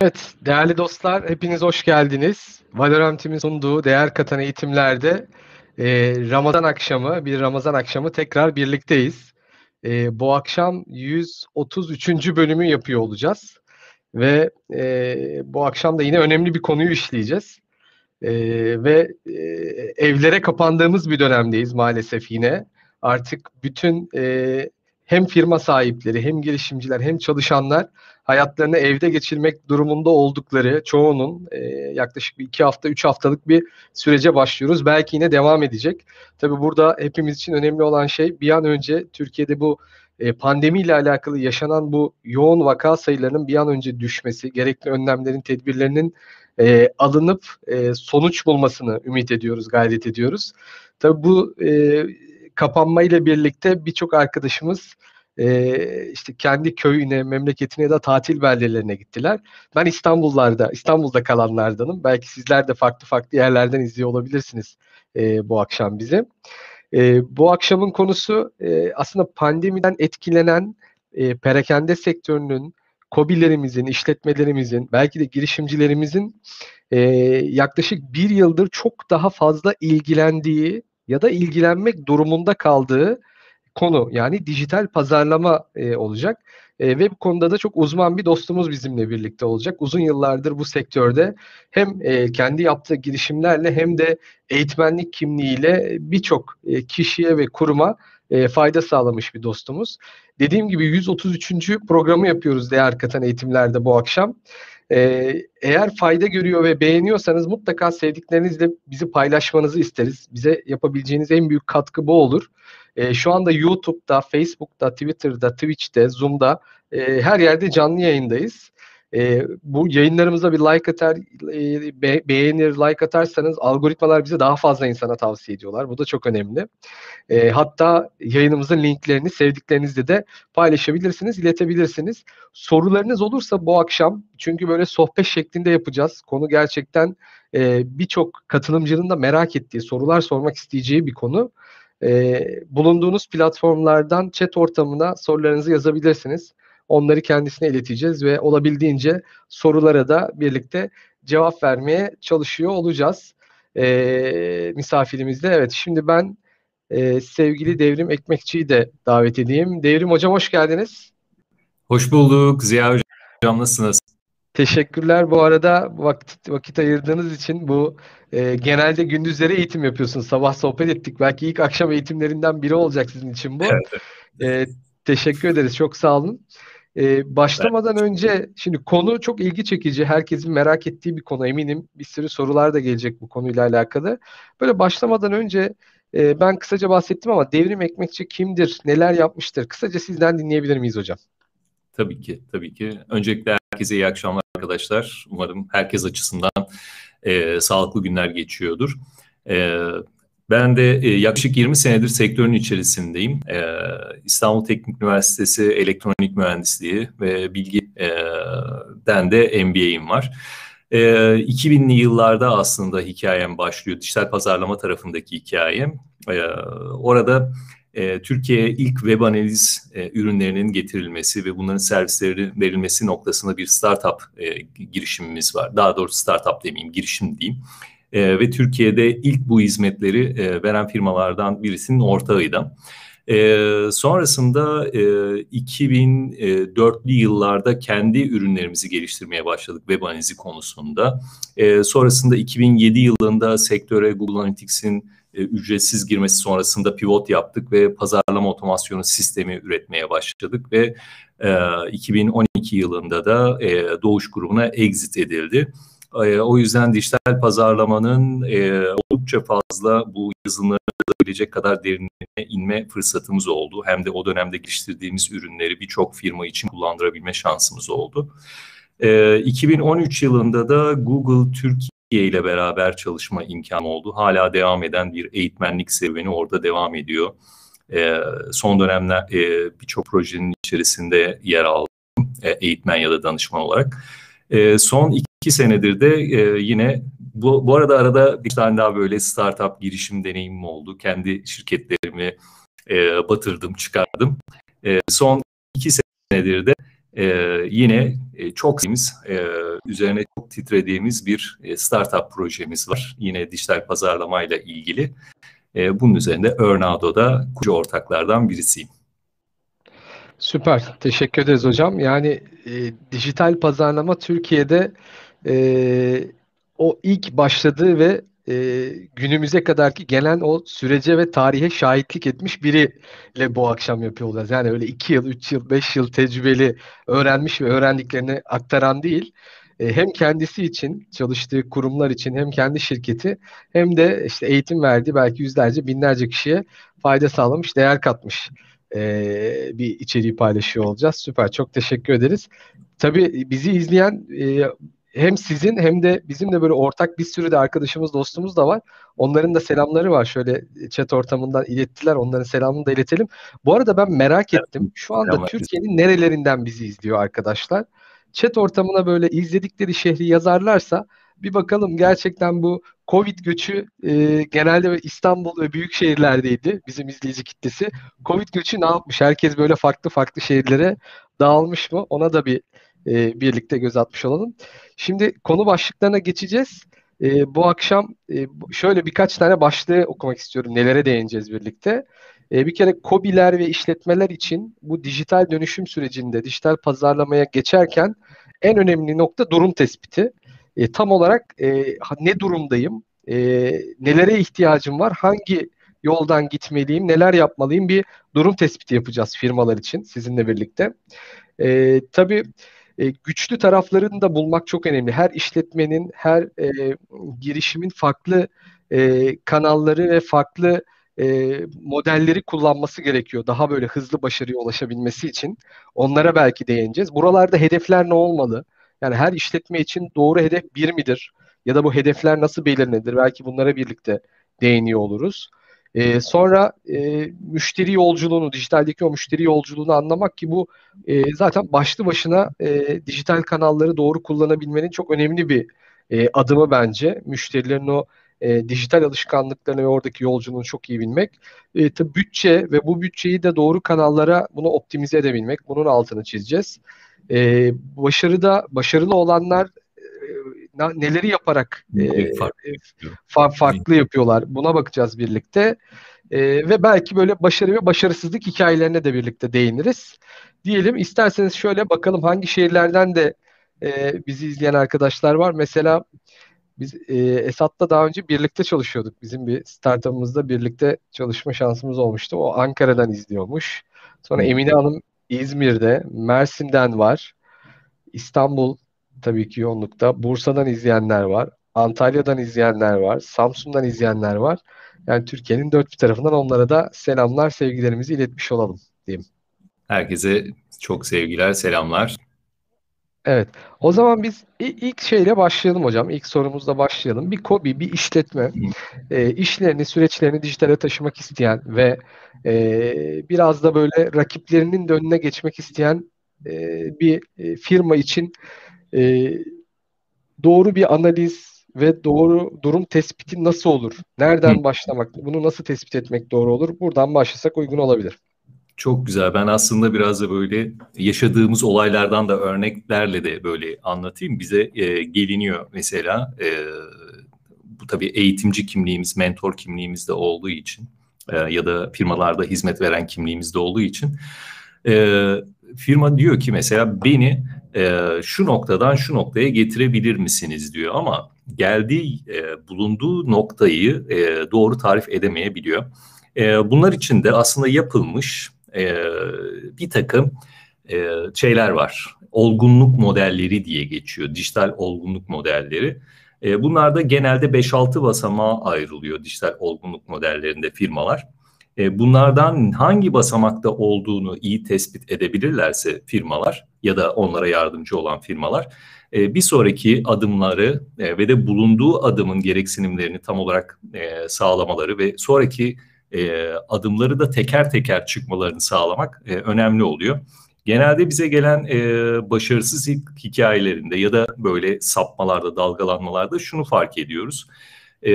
Evet, değerli dostlar, hepiniz hoş geldiniz. Valorant'imin sunduğu değer katan eğitimlerde e, Ramazan akşamı, bir Ramazan akşamı tekrar birlikteyiz. E, bu akşam 133. bölümü yapıyor olacağız. Ve e, bu akşam da yine önemli bir konuyu işleyeceğiz. E, ve e, evlere kapandığımız bir dönemdeyiz maalesef yine. Artık bütün e, hem firma sahipleri, hem girişimciler, hem çalışanlar hayatlarını evde geçirmek durumunda oldukları çoğunun e, yaklaşık bir iki hafta, üç haftalık bir sürece başlıyoruz. Belki yine devam edecek. Tabii burada hepimiz için önemli olan şey bir an önce Türkiye'de bu e, pandemiyle alakalı yaşanan bu yoğun vaka sayılarının bir an önce düşmesi, gerekli önlemlerin, tedbirlerinin e, alınıp e, sonuç bulmasını ümit ediyoruz, gayret ediyoruz. Tabii bu e, kapanmayla birlikte birçok arkadaşımız e, işte kendi köyüne, memleketine ya da tatil beldelerine gittiler. Ben İstanbullarda, İstanbul'da kalanlardanım. Belki sizler de farklı farklı yerlerden izliyor olabilirsiniz e, bu akşam bizi. E, bu akşamın konusu e, aslında pandemiden etkilenen e, perakende sektörünün, kobilerimizin, işletmelerimizin, belki de girişimcilerimizin e, yaklaşık bir yıldır çok daha fazla ilgilendiği ya da ilgilenmek durumunda kaldığı konu yani dijital pazarlama e, olacak. E, ve bu konuda da çok uzman bir dostumuz bizimle birlikte olacak. Uzun yıllardır bu sektörde hem e, kendi yaptığı girişimlerle hem de eğitmenlik kimliğiyle birçok e, kişiye ve kuruma e, fayda sağlamış bir dostumuz. Dediğim gibi 133. programı yapıyoruz değer katan eğitimlerde bu akşam. Ee, eğer fayda görüyor ve beğeniyorsanız mutlaka sevdiklerinizle bizi paylaşmanızı isteriz. Bize yapabileceğiniz en büyük katkı bu olur. Ee, şu anda YouTube'da, Facebook'ta, Twitter'da, Twitch'te, Zoom'da e, her yerde canlı yayındayız. E, bu yayınlarımıza bir like atar, e, be, beğenir, like atarsanız algoritmalar bize daha fazla insana tavsiye ediyorlar. Bu da çok önemli. E, hatta yayınımızın linklerini sevdiklerinizle de paylaşabilirsiniz, iletebilirsiniz. Sorularınız olursa bu akşam, çünkü böyle sohbet şeklinde yapacağız. Konu gerçekten e, birçok katılımcının da merak ettiği, sorular sormak isteyeceği bir konu. E, bulunduğunuz platformlardan chat ortamına sorularınızı yazabilirsiniz. Onları kendisine ileteceğiz ve olabildiğince sorulara da birlikte cevap vermeye çalışıyor olacağız. E, misafirimizle. Evet şimdi ben e, sevgili Devrim Ekmekçi'yi de davet edeyim. Devrim Hocam hoş geldiniz. Hoş bulduk. Ziya Hocam nasılsınız? Teşekkürler. Bu arada vakit, vakit ayırdığınız için bu e, genelde gündüzleri eğitim yapıyorsunuz. Sabah sohbet ettik. Belki ilk akşam eğitimlerinden biri olacak sizin için bu. Evet. E, teşekkür ederiz. Çok sağ olun. Ee, başlamadan önce şimdi konu çok ilgi çekici. Herkesin merak ettiği bir konu eminim. Bir sürü sorular da gelecek bu konuyla alakalı. Böyle başlamadan önce e, ben kısaca bahsettim ama Devrim Ekmekçi kimdir, neler yapmıştır? Kısaca sizden dinleyebilir miyiz hocam? Tabii ki, tabii ki. Öncelikle herkese iyi akşamlar arkadaşlar. Umarım herkes açısından e, sağlıklı günler geçiyordur. E, ben de e, yaklaşık 20 senedir sektörün içerisindeyim. E, İstanbul Teknik Üniversitesi Elektronik Mühendisliği ve Bilgi'den de MBA'im var. E, 2000'li yıllarda aslında hikayem başlıyor. Dijital pazarlama tarafındaki hikayem. E, orada e, Türkiye'ye ilk web analiz e, ürünlerinin getirilmesi ve bunların servisleri verilmesi noktasında bir startup e, girişimimiz var. Daha doğrusu startup demeyeyim, girişim diyeyim e, ve Türkiye'de ilk bu hizmetleri e, veren firmalardan birisinin ortağıydı. E, sonrasında e, 2004'lü yıllarda kendi ürünlerimizi geliştirmeye başladık web analizi konusunda. E, sonrasında 2007 yılında sektöre Google Analytics'in e, ücretsiz girmesi sonrasında pivot yaptık ve pazarlama otomasyonu sistemi üretmeye başladık ve e, 2012 yılında da e, Doğuş grubuna exit edildi. E, o yüzden dijital pazarlamanın e, oldukça fazla bu yazılımları bilecek kadar derinine inme fırsatımız oldu. Hem de o dönemde geliştirdiğimiz ürünleri birçok firma için kullandırabilme şansımız oldu. E, 2013 yılında da Google Türkiye ile beraber çalışma imkanı oldu. Hala devam eden bir eğitmenlik serüveni orada devam ediyor. E, son dönemler e, birçok projenin içerisinde yer aldım e, eğitmen ya da danışman olarak. E, son iki senedir de e, yine bu, bu arada arada bir tane daha böyle startup girişim deneyimim oldu. Kendi şirketlerimi e, batırdım, çıkardım. E, son iki senedir de e, yine e, çok sevdiğimiz, e, üzerine çok titrediğimiz bir e, startup projemiz var. Yine dijital pazarlamayla ilgili. E, bunun üzerinde Örnado'da kurucu ortaklardan birisiyim. Süper. Teşekkür ederiz hocam. Yani e, dijital pazarlama Türkiye'de e, o ilk başladığı ve e, günümüze kadarki gelen o sürece ve tarihe şahitlik etmiş biriyle bu akşam yapıyor olacağız. Yani öyle 2 yıl, 3 yıl, 5 yıl tecrübeli öğrenmiş ve öğrendiklerini aktaran değil. E, hem kendisi için, çalıştığı kurumlar için hem kendi şirketi hem de işte eğitim verdiği belki yüzlerce, binlerce kişiye fayda sağlamış, değer katmış e, bir içeriği paylaşıyor olacağız. Süper, çok teşekkür ederiz. Tabii bizi izleyen e, hem sizin hem de bizim de böyle ortak bir sürü de arkadaşımız, dostumuz da var. Onların da selamları var. Şöyle chat ortamından ilettiler. Onların selamını da iletelim. Bu arada ben merak ettim. Şu anda Türkiye'nin nerelerinden bizi izliyor arkadaşlar? Chat ortamına böyle izledikleri şehri yazarlarsa bir bakalım gerçekten bu Covid göçü e, genelde İstanbul ve büyük şehirlerdeydi bizim izleyici kitlesi. Covid göçü ne yapmış? Herkes böyle farklı farklı şehirlere dağılmış mı? Ona da bir e, birlikte göz atmış olalım. Şimdi konu başlıklarına geçeceğiz. E, bu akşam e, şöyle birkaç tane başlığı okumak istiyorum. Nelere değineceğiz birlikte. E, bir kere COBİ'ler ve işletmeler için bu dijital dönüşüm sürecinde dijital pazarlamaya geçerken en önemli nokta durum tespiti. E, tam olarak e, ne durumdayım, e, nelere ihtiyacım var, hangi yoldan gitmeliyim, neler yapmalıyım bir durum tespiti yapacağız firmalar için sizinle birlikte. E, tabii e, güçlü taraflarını da bulmak çok önemli. Her işletmenin, her e, girişimin farklı e, kanalları ve farklı e, modelleri kullanması gerekiyor. Daha böyle hızlı başarıya ulaşabilmesi için. Onlara belki değineceğiz. Buralarda hedefler ne olmalı? Yani her işletme için doğru hedef bir midir? Ya da bu hedefler nasıl belirlenir? Belki bunlara birlikte değiniyor oluruz. E, sonra e, müşteri yolculuğunu, dijitaldeki o müşteri yolculuğunu anlamak ki bu e, zaten başlı başına e, dijital kanalları doğru kullanabilmenin çok önemli bir e, adımı bence. Müşterilerin o e, dijital alışkanlıklarını ve oradaki yolculuğunu çok iyi bilmek. E, tabii bütçe ve bu bütçeyi de doğru kanallara bunu optimize edebilmek. Bunun altını çizeceğiz. E, başarıda başarılı olanlar neleri yaparak e, farklı. farklı yapıyorlar. Buna bakacağız birlikte. E, ve belki böyle başarı ve başarısızlık hikayelerine de birlikte değiniriz. Diyelim isterseniz şöyle bakalım hangi şehirlerden de e, bizi izleyen arkadaşlar var. Mesela biz e, Esat'la daha önce birlikte çalışıyorduk. Bizim bir startup'ımızda birlikte çalışma şansımız olmuştu. O Ankara'dan izliyormuş. Sonra Emine Hanım İzmir'de, Mersin'den var. İstanbul tabii ki yoğunlukta. Bursa'dan izleyenler var. Antalya'dan izleyenler var. Samsun'dan izleyenler var. Yani Türkiye'nin dört bir tarafından onlara da selamlar, sevgilerimizi iletmiş olalım diyeyim. Herkese çok sevgiler, selamlar. Evet. O zaman biz ilk şeyle başlayalım hocam. İlk sorumuzla başlayalım. Bir kobi, bir işletme e, işlerini, süreçlerini dijitale taşımak isteyen ve e, biraz da böyle rakiplerinin de önüne geçmek isteyen e, bir e, firma için e, doğru bir analiz ve doğru durum tespiti nasıl olur? Nereden başlamak? Bunu nasıl tespit etmek doğru olur? Buradan başlasak uygun olabilir. Çok güzel. Ben aslında biraz da böyle yaşadığımız olaylardan da örneklerle de böyle anlatayım. Bize e, geliniyor mesela e, bu tabii eğitimci kimliğimiz, mentor kimliğimiz de olduğu için e, ya da firmalarda hizmet veren kimliğimiz de olduğu için e, firma diyor ki mesela beni e, şu noktadan şu noktaya getirebilir misiniz diyor ama geldiği e, bulunduğu noktayı e, doğru tarif edemeyebiliyor. E, bunlar için de aslında yapılmış e, bir takım e, şeyler var. Olgunluk modelleri diye geçiyor. Dijital olgunluk modelleri. E, bunlar da genelde 5-6 basamağa ayrılıyor dijital olgunluk modellerinde firmalar. E, bunlardan hangi basamakta olduğunu iyi tespit edebilirlerse firmalar ya da onlara yardımcı olan firmalar bir sonraki adımları ve de bulunduğu adımın gereksinimlerini tam olarak sağlamaları ve sonraki adımları da teker teker çıkmalarını sağlamak önemli oluyor. Genelde bize gelen e, başarısız hikayelerinde ya da böyle sapmalarda, dalgalanmalarda şunu fark ediyoruz. E,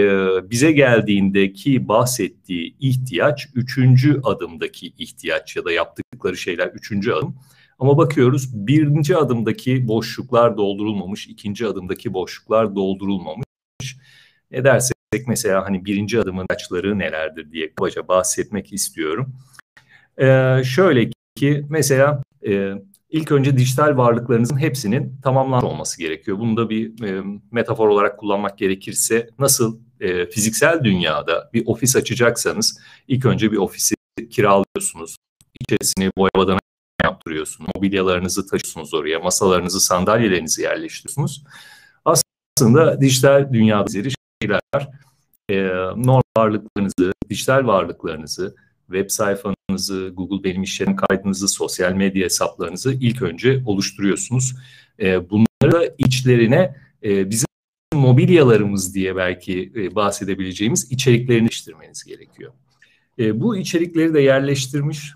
bize geldiğindeki bahsettiği ihtiyaç üçüncü adımdaki ihtiyaç ya da yaptıkları şeyler üçüncü adım. Ama bakıyoruz birinci adımdaki boşluklar doldurulmamış, ikinci adımdaki boşluklar doldurulmamış. Ne dersek mesela hani birinci adımın açları nelerdir diye kabaca bahsetmek istiyorum. Ee, şöyle ki mesela e, ilk önce dijital varlıklarınızın hepsinin tamamlanmış olması gerekiyor. Bunu da bir e, metafor olarak kullanmak gerekirse nasıl e, fiziksel dünyada bir ofis açacaksanız ilk önce bir ofisi kiralıyorsunuz. İçerisine boya yaptırıyorsunuz. Mobilyalarınızı taşıyorsunuz oraya, masalarınızı, sandalyelerinizi yerleştiriyorsunuz. Aslında dijital dünyada şeyler e, normal varlıklarınızı, dijital varlıklarınızı, web sayfanızı, Google Benim İşlerim kaydınızı, sosyal medya hesaplarınızı ilk önce oluşturuyorsunuz. E, bunları içlerine e, bizim mobilyalarımız diye belki e, bahsedebileceğimiz içeriklerini değiştirmeniz gerekiyor. E, bu içerikleri de yerleştirmiş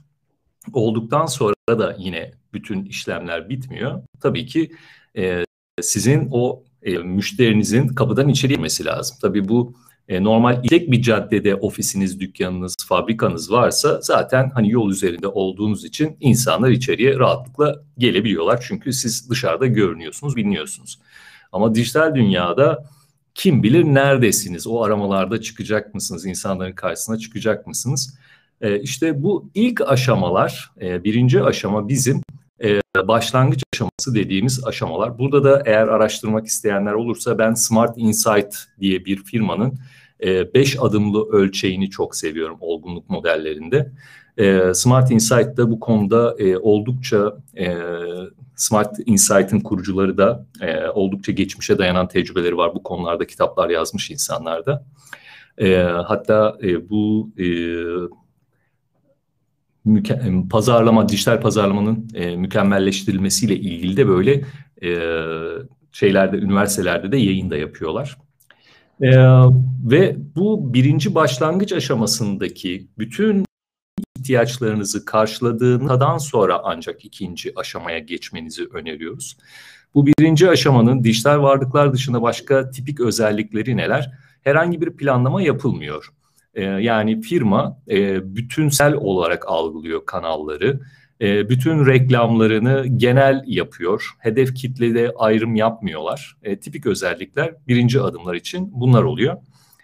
olduktan sonra da yine bütün işlemler bitmiyor. Tabii ki e, sizin o e, müşterinizin kapıdan içeri girmesi lazım. Tabii bu e, normal tek bir caddede ofisiniz, dükkanınız, fabrikanız varsa zaten hani yol üzerinde olduğunuz için insanlar içeriye rahatlıkla gelebiliyorlar. Çünkü siz dışarıda görünüyorsunuz, biliniyorsunuz. Ama dijital dünyada kim bilir neredesiniz? O aramalarda çıkacak mısınız? İnsanların karşısına çıkacak mısınız? E, işte bu ilk aşamalar, e, birinci aşama bizim e, başlangıç aşaması dediğimiz aşamalar. Burada da eğer araştırmak isteyenler olursa ben Smart Insight diye bir firmanın 5 e, adımlı ölçeğini çok seviyorum olgunluk modellerinde. E, Smart Insight da bu konuda e, oldukça e, Smart Insight'ın kurucuları da e, oldukça geçmişe dayanan tecrübeleri var. Bu konularda kitaplar yazmış insanlar da. E, hatta e, bu e, müke- pazarlama, dijital pazarlamanın e, mükemmelleştirilmesiyle ilgili de böyle e, şeylerde, üniversitelerde de yayın da yapıyorlar. E, ve bu birinci başlangıç aşamasındaki bütün ihtiyaçlarınızı karşıladığından sonra ancak ikinci aşamaya geçmenizi öneriyoruz. Bu birinci aşamanın dijital varlıklar dışında başka tipik özellikleri neler? Herhangi bir planlama yapılmıyor. Ee, yani firma e, bütünsel olarak algılıyor kanalları. E, bütün reklamlarını genel yapıyor. Hedef kitlede ayrım yapmıyorlar. E, tipik özellikler birinci adımlar için bunlar oluyor.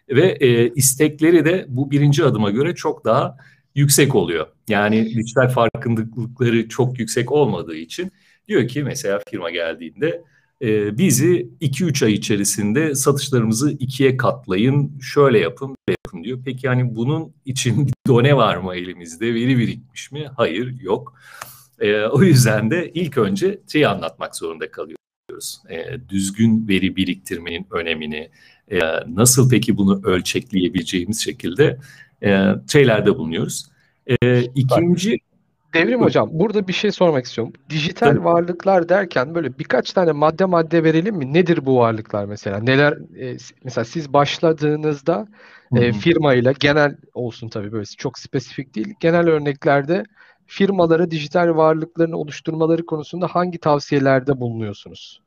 Ve e, istekleri de bu birinci adıma göre çok daha yüksek oluyor. Yani dijital farkındalıkları çok yüksek olmadığı için diyor ki mesela firma geldiğinde e, bizi 2-3 ay içerisinde satışlarımızı ikiye katlayın, şöyle yapın, böyle yapın diyor. Peki yani bunun için bir done var mı elimizde, veri birikmiş mi? Hayır, yok. E, o yüzden de ilk önce şeyi anlatmak zorunda kalıyoruz. E, düzgün veri biriktirmenin önemini, e, nasıl peki bunu ölçekleyebileceğimiz şekilde e, şeylerde bulunuyoruz. E, ikinci Devrim hocam burada bir şey sormak istiyorum. Dijital Tabii. varlıklar derken böyle birkaç tane madde madde verelim mi? Nedir bu varlıklar mesela? Neler e, mesela siz başladığınızda e, firmayla genel olsun tabii böyle çok spesifik değil. Genel örneklerde firmalara dijital varlıklarını oluşturmaları konusunda hangi tavsiyelerde bulunuyorsunuz?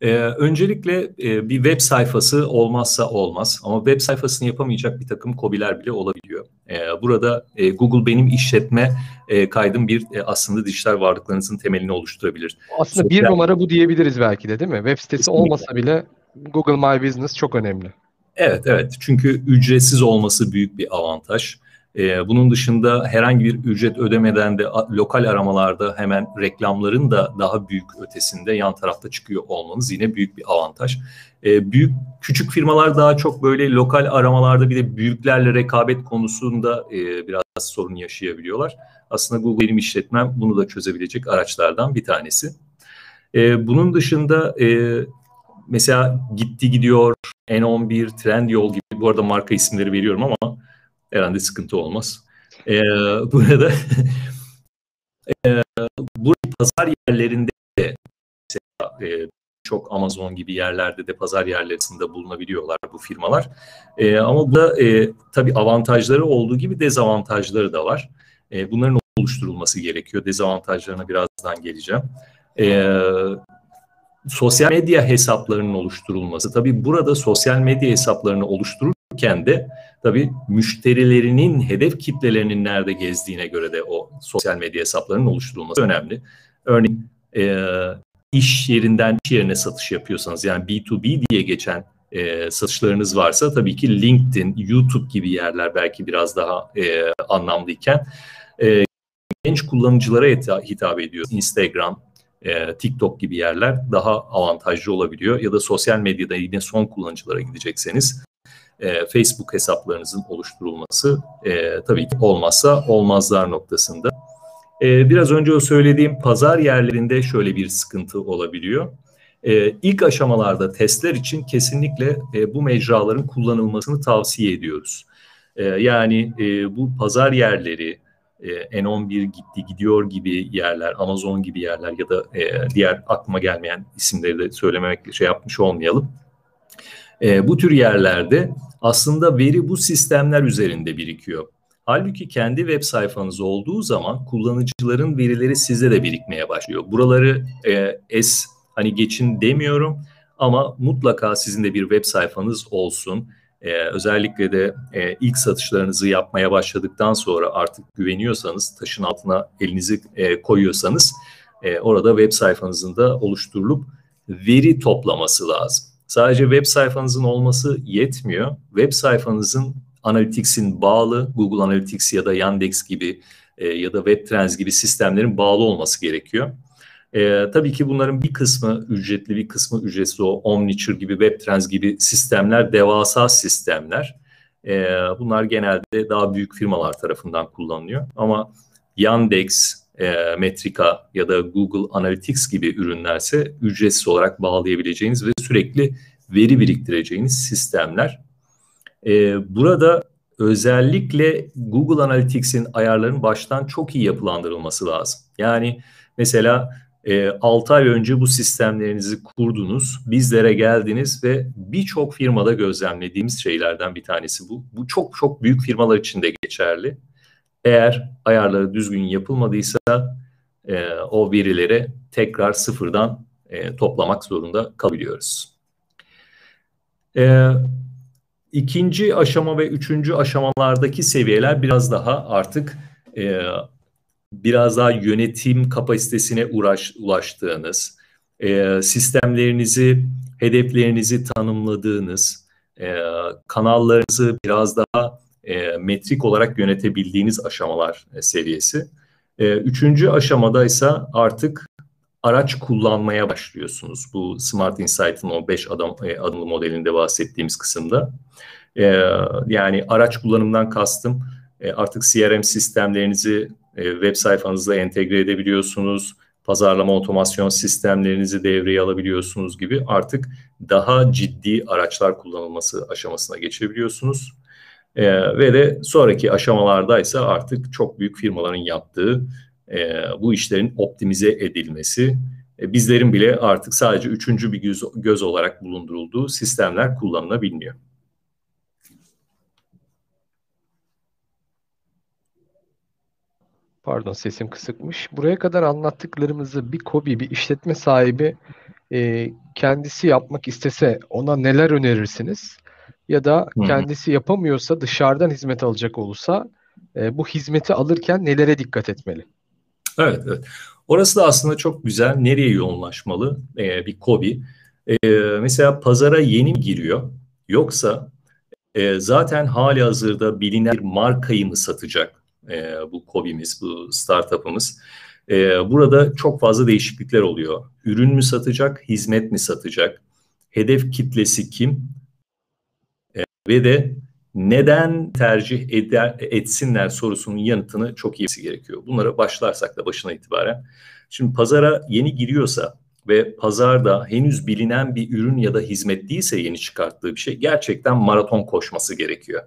Ee, öncelikle e, bir web sayfası olmazsa olmaz ama web sayfasını yapamayacak bir takım kobiler bile olabiliyor. Ee, burada e, Google benim işletme e, kaydım bir e, aslında dijital varlıklarınızın temelini oluşturabilir. Aslında Sosyal... bir numara bu diyebiliriz belki de değil mi? Web sitesi Kesinlikle. olmasa bile Google My Business çok önemli. Evet evet çünkü ücretsiz olması büyük bir avantaj. E, bunun dışında herhangi bir ücret ödemeden de lokal aramalarda hemen reklamların da daha büyük ötesinde yan tarafta çıkıyor olmanız yine büyük bir avantaj. E, büyük küçük firmalar daha çok böyle lokal aramalarda bir de büyüklerle rekabet konusunda e, biraz sorun yaşayabiliyorlar. Aslında Google benim işletmem bunu da çözebilecek araçlardan bir tanesi. E, bunun dışında e, mesela gitti gidiyor N11, Trendyol gibi bu arada marka isimleri veriyorum ama herhalde sıkıntı olmaz. Ee, burada e, bu pazar yerlerinde de mesela, e, çok Amazon gibi yerlerde de pazar yerlerinde bulunabiliyorlar bu firmalar. E, ama burada e, tabii avantajları olduğu gibi dezavantajları da var. E, bunların oluşturulması gerekiyor. Dezavantajlarına birazdan geleceğim. E, sosyal medya hesaplarının oluşturulması. Tabii burada sosyal medya hesaplarını oluştururken de tabii müşterilerinin hedef kitlelerinin nerede gezdiğine göre de o sosyal medya hesaplarının oluşturulması önemli. Örneğin e, iş yerinden iş yerine satış yapıyorsanız yani B2B diye geçen e, satışlarınız varsa tabii ki LinkedIn, YouTube gibi yerler belki biraz daha e, anlamlıyken e, genç kullanıcılara hitap ediyor. Instagram, e, TikTok gibi yerler daha avantajlı olabiliyor. Ya da sosyal medyada yine son kullanıcılara gidecekseniz e, Facebook hesaplarınızın oluşturulması e, tabii ki olmazsa olmazlar noktasında. E, biraz önce o söylediğim pazar yerlerinde şöyle bir sıkıntı olabiliyor. E, ilk aşamalarda testler için kesinlikle e, bu mecraların kullanılmasını tavsiye ediyoruz. E, yani e, bu pazar yerleri, e, N11 gitti gidiyor gibi yerler, Amazon gibi yerler ya da e, diğer aklıma gelmeyen isimleri de söylememekle şey yapmış olmayalım. E, bu tür yerlerde aslında veri bu sistemler üzerinde birikiyor. Halbuki kendi web sayfanız olduğu zaman kullanıcıların verileri sizde de birikmeye başlıyor. Buraları e, es hani geçin demiyorum ama mutlaka sizin de bir web sayfanız olsun ee, özellikle de e, ilk satışlarınızı yapmaya başladıktan sonra artık güveniyorsanız, taşın altına elinizi e, koyuyorsanız e, orada web sayfanızın da oluşturulup veri toplaması lazım. Sadece web sayfanızın olması yetmiyor. Web sayfanızın Analytics'in bağlı, Google Analytics ya da Yandex gibi e, ya da WebTrends gibi sistemlerin bağlı olması gerekiyor. E, tabii ki bunların bir kısmı ücretli, bir kısmı ücretsiz. O Omniture gibi, WebTrends gibi sistemler devasa sistemler. E, bunlar genelde daha büyük firmalar tarafından kullanılıyor. Ama Yandex, e, Metrika ya da Google Analytics gibi ürünlerse ücretsiz olarak bağlayabileceğiniz ve sürekli veri biriktireceğiniz sistemler. E, burada özellikle Google Analytics'in ayarlarının baştan çok iyi yapılandırılması lazım. Yani mesela e, 6 ay önce bu sistemlerinizi kurdunuz, bizlere geldiniz ve birçok firmada gözlemlediğimiz şeylerden bir tanesi bu. Bu çok çok büyük firmalar için de geçerli. Eğer ayarları düzgün yapılmadıysa e, o verileri tekrar sıfırdan e, toplamak zorunda kalabiliyoruz. E, ikinci aşama ve üçüncü aşamalardaki seviyeler biraz daha artık e, biraz daha yönetim kapasitesine uğraş, ulaştığınız, e, sistemlerinizi, hedeflerinizi tanımladığınız, e, kanallarınızı biraz daha e, metrik olarak yönetebildiğiniz aşamalar e, seviyesi. E, üçüncü aşamada ise artık araç kullanmaya başlıyorsunuz. Bu Smart Insight'ın o 5 adam, e, adımlı modelinde bahsettiğimiz kısımda. E, yani araç kullanımdan kastım e, artık CRM sistemlerinizi e, web sayfanızda entegre edebiliyorsunuz. Pazarlama otomasyon sistemlerinizi devreye alabiliyorsunuz gibi artık daha ciddi araçlar kullanılması aşamasına geçebiliyorsunuz. E, ve de sonraki aşamalarda ise artık çok büyük firmaların yaptığı e, bu işlerin optimize edilmesi, e, bizlerin bile artık sadece üçüncü bir göz, göz olarak bulundurulduğu sistemler kullanılabiliyor. Pardon sesim kısıkmış. Buraya kadar anlattıklarımızı bir kobi, bir işletme sahibi e, kendisi yapmak istese ona neler önerirsiniz? Ya da kendisi yapamıyorsa dışarıdan hizmet alacak olursa e, bu hizmeti alırken nelere dikkat etmeli? Evet, evet. Orası da aslında çok güzel. Nereye yoğunlaşmalı ee, bir kobi? Ee, mesela pazara yeni mi giriyor? Yoksa e, zaten hali hazırda bilinen bir markayı mı satacak? e, bu COBİ'miz, bu startup'ımız. E, burada çok fazla değişiklikler oluyor. Ürün mü satacak, hizmet mi satacak? Hedef kitlesi kim? Ve de neden tercih eder, etsinler sorusunun yanıtını çok iyi gerekiyor. Bunlara başlarsak da başına itibaren. Şimdi pazara yeni giriyorsa ve pazarda henüz bilinen bir ürün ya da hizmet değilse yeni çıkarttığı bir şey gerçekten maraton koşması gerekiyor.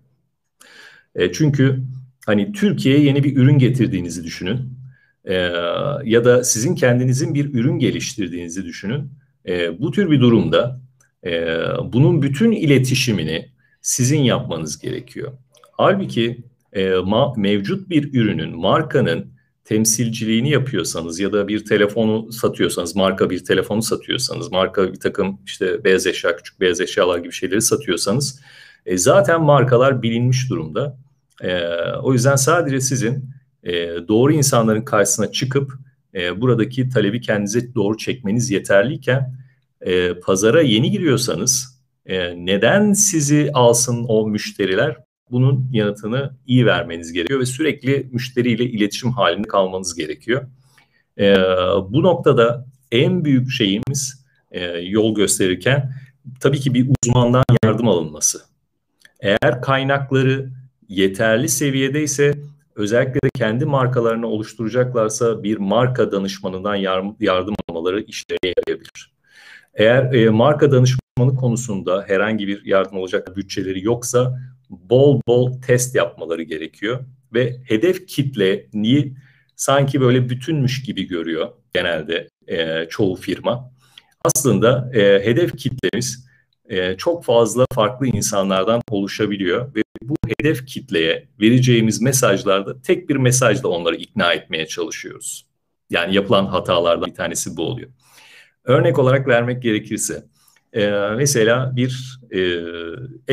E, çünkü hani Türkiye'ye yeni bir ürün getirdiğinizi düşünün. E, ya da sizin kendinizin bir ürün geliştirdiğinizi düşünün. E, bu tür bir durumda e, bunun bütün iletişimini sizin yapmanız gerekiyor. Halbuki e, ma, mevcut bir ürünün, markanın temsilciliğini yapıyorsanız ya da bir telefonu satıyorsanız, marka bir telefonu satıyorsanız, marka bir takım işte beyaz eşya, küçük beyaz eşyalar gibi şeyleri satıyorsanız e, zaten markalar bilinmiş durumda. E, o yüzden sadece sizin e, doğru insanların karşısına çıkıp e, buradaki talebi kendinize doğru çekmeniz yeterliyken e, pazara yeni giriyorsanız e, neden sizi alsın o müşteriler? Bunun yanıtını iyi vermeniz gerekiyor ve sürekli müşteriyle iletişim halinde kalmanız gerekiyor. E, bu noktada en büyük şeyimiz e, yol gösterirken tabii ki bir uzmandan yardım alınması. Eğer kaynakları yeterli seviyedeyse özellikle de kendi markalarını oluşturacaklarsa bir marka danışmanından yardım almaları işlere yarayabilir. Eğer e, marka danışmanı konusunda herhangi bir yardım olacak bütçeleri yoksa bol bol test yapmaları gerekiyor ve hedef kitle niye sanki böyle bütünmüş gibi görüyor genelde e, çoğu firma. Aslında e, hedef kitlemiz e, çok fazla farklı insanlardan oluşabiliyor ve bu hedef kitleye vereceğimiz mesajlarda tek bir mesajla onları ikna etmeye çalışıyoruz. Yani yapılan hatalardan bir tanesi bu oluyor. Örnek olarak vermek gerekirse e, mesela bir e,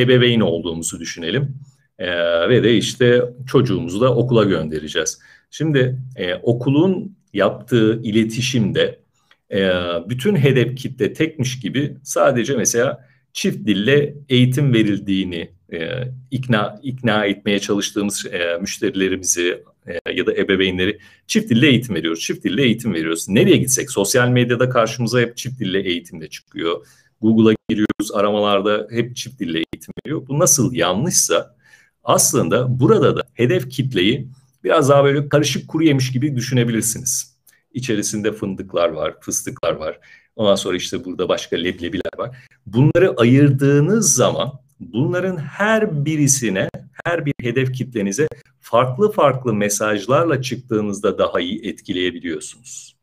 ebeveyn olduğumuzu düşünelim e, ve de işte çocuğumuzu da okula göndereceğiz. Şimdi okulun yaptığı iletişimde bütün hedef kitle tekmiş gibi sadece mesela çift dille eğitim verildiğini e, ikna ikna etmeye çalıştığımız e, müşterilerimizi e, ya da ebeveynleri çift dille eğitim veriyoruz. Çift dille eğitim veriyoruz. Nereye gitsek sosyal medyada karşımıza hep çift dille eğitimle çıkıyor. Google'a giriyoruz aramalarda hep çift dille eğitim veriyor. Bu nasıl yanlışsa aslında burada da hedef kitleyi biraz daha böyle karışık kuru yemiş gibi düşünebilirsiniz. İçerisinde fındıklar var, fıstıklar var. Ondan sonra işte burada başka leblebiler var. Bunları ayırdığınız zaman bunların her birisine, her bir hedef kitlenize farklı farklı mesajlarla çıktığınızda daha iyi etkileyebiliyorsunuz.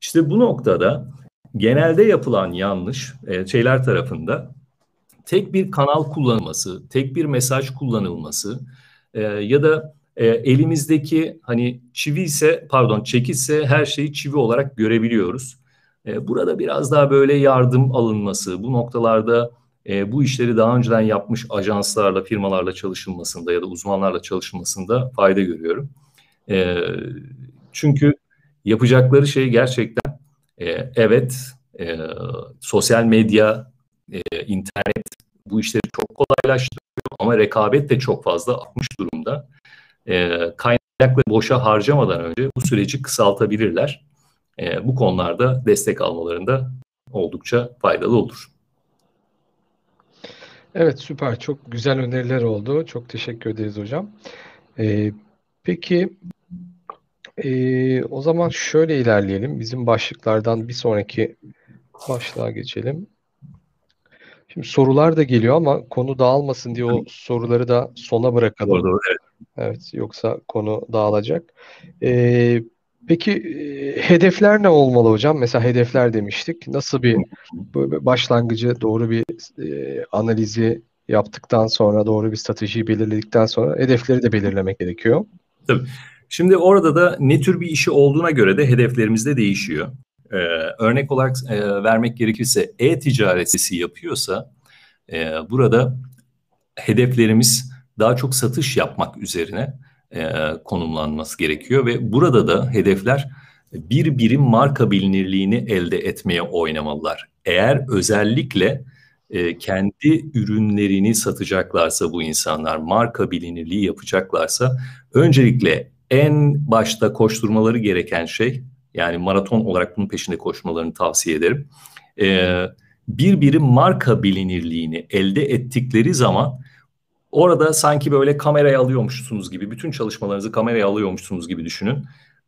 İşte bu noktada genelde yapılan yanlış e, şeyler tarafında tek bir kanal kullanılması, tek bir mesaj kullanılması e, ya da e, elimizdeki hani çivi ise pardon çekitse her şeyi çivi olarak görebiliyoruz. Burada biraz daha böyle yardım alınması, bu noktalarda e, bu işleri daha önceden yapmış ajanslarla, firmalarla çalışılmasında ya da uzmanlarla çalışılmasında fayda görüyorum. E, çünkü yapacakları şey gerçekten e, evet e, sosyal medya, e, internet bu işleri çok kolaylaştırıyor ama rekabet de çok fazla artmış durumda. E, kaynakları boşa harcamadan önce bu süreci kısaltabilirler. E, bu konularda destek almalarında oldukça faydalı olur. Evet süper. Çok güzel öneriler oldu. Çok teşekkür ederiz hocam. Ee, peki e, o zaman şöyle ilerleyelim. Bizim başlıklardan bir sonraki başlığa geçelim. Şimdi sorular da geliyor ama konu dağılmasın diye o soruları da sona bırakalım. Doğru, doğru, evet. Evet, yoksa konu dağılacak. Ee, peki e, hedefler ne olmalı hocam? Mesela hedefler demiştik. Nasıl bir başlangıcı, doğru bir e, analizi yaptıktan sonra, doğru bir stratejiyi belirledikten sonra hedefleri de belirlemek gerekiyor. Tabii. Şimdi orada da ne tür bir işi olduğuna göre de hedeflerimiz de değişiyor. Ee, örnek olarak e, vermek gerekirse e-ticareti yapıyorsa e, burada hedeflerimiz daha çok satış yapmak üzerine e, konumlanması gerekiyor ve burada da hedefler bir birim marka bilinirliğini elde etmeye oynamalılar. Eğer özellikle e, kendi ürünlerini satacaklarsa bu insanlar marka bilinirliği yapacaklarsa öncelikle en başta koşturmaları gereken şey yani maraton olarak bunun peşinde koşmalarını tavsiye ederim. Ee, bir birim marka bilinirliğini elde ettikleri zaman orada sanki böyle kameraya alıyormuşsunuz gibi bütün çalışmalarınızı kameraya alıyormuşsunuz gibi düşünün.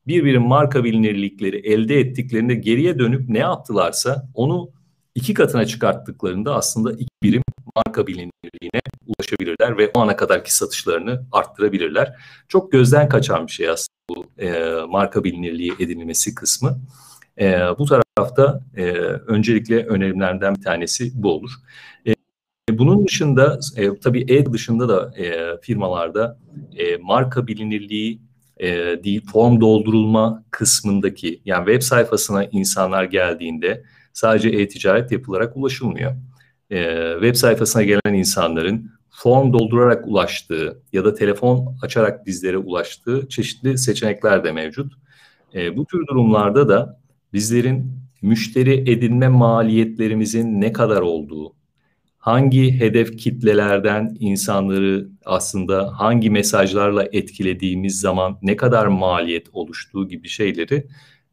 Bir birim marka bilinirlikleri elde ettiklerinde geriye dönüp ne yaptılarsa onu iki katına çıkarttıklarında aslında iki birim marka bilinirliğine ulaşabilirler ve o ana kadarki satışlarını arttırabilirler. Çok gözden kaçan bir şey aslında bu e, marka bilinirliği edinilmesi kısmı. E, bu tarafta e, öncelikle önerimlerden bir tanesi bu olur. E, bunun dışında e, tabii e dışında da e, firmalarda e, marka bilinirliği e, değil form doldurulma kısmındaki yani web sayfasına insanlar geldiğinde sadece e-ticaret yapılarak ulaşılmıyor. E, web sayfasına gelen insanların form doldurarak ulaştığı ya da telefon açarak bizlere ulaştığı çeşitli seçenekler de mevcut. E, bu tür durumlarda da bizlerin müşteri edinme maliyetlerimizin ne kadar olduğu, hangi hedef kitlelerden insanları aslında hangi mesajlarla etkilediğimiz zaman ne kadar maliyet oluştuğu gibi şeyleri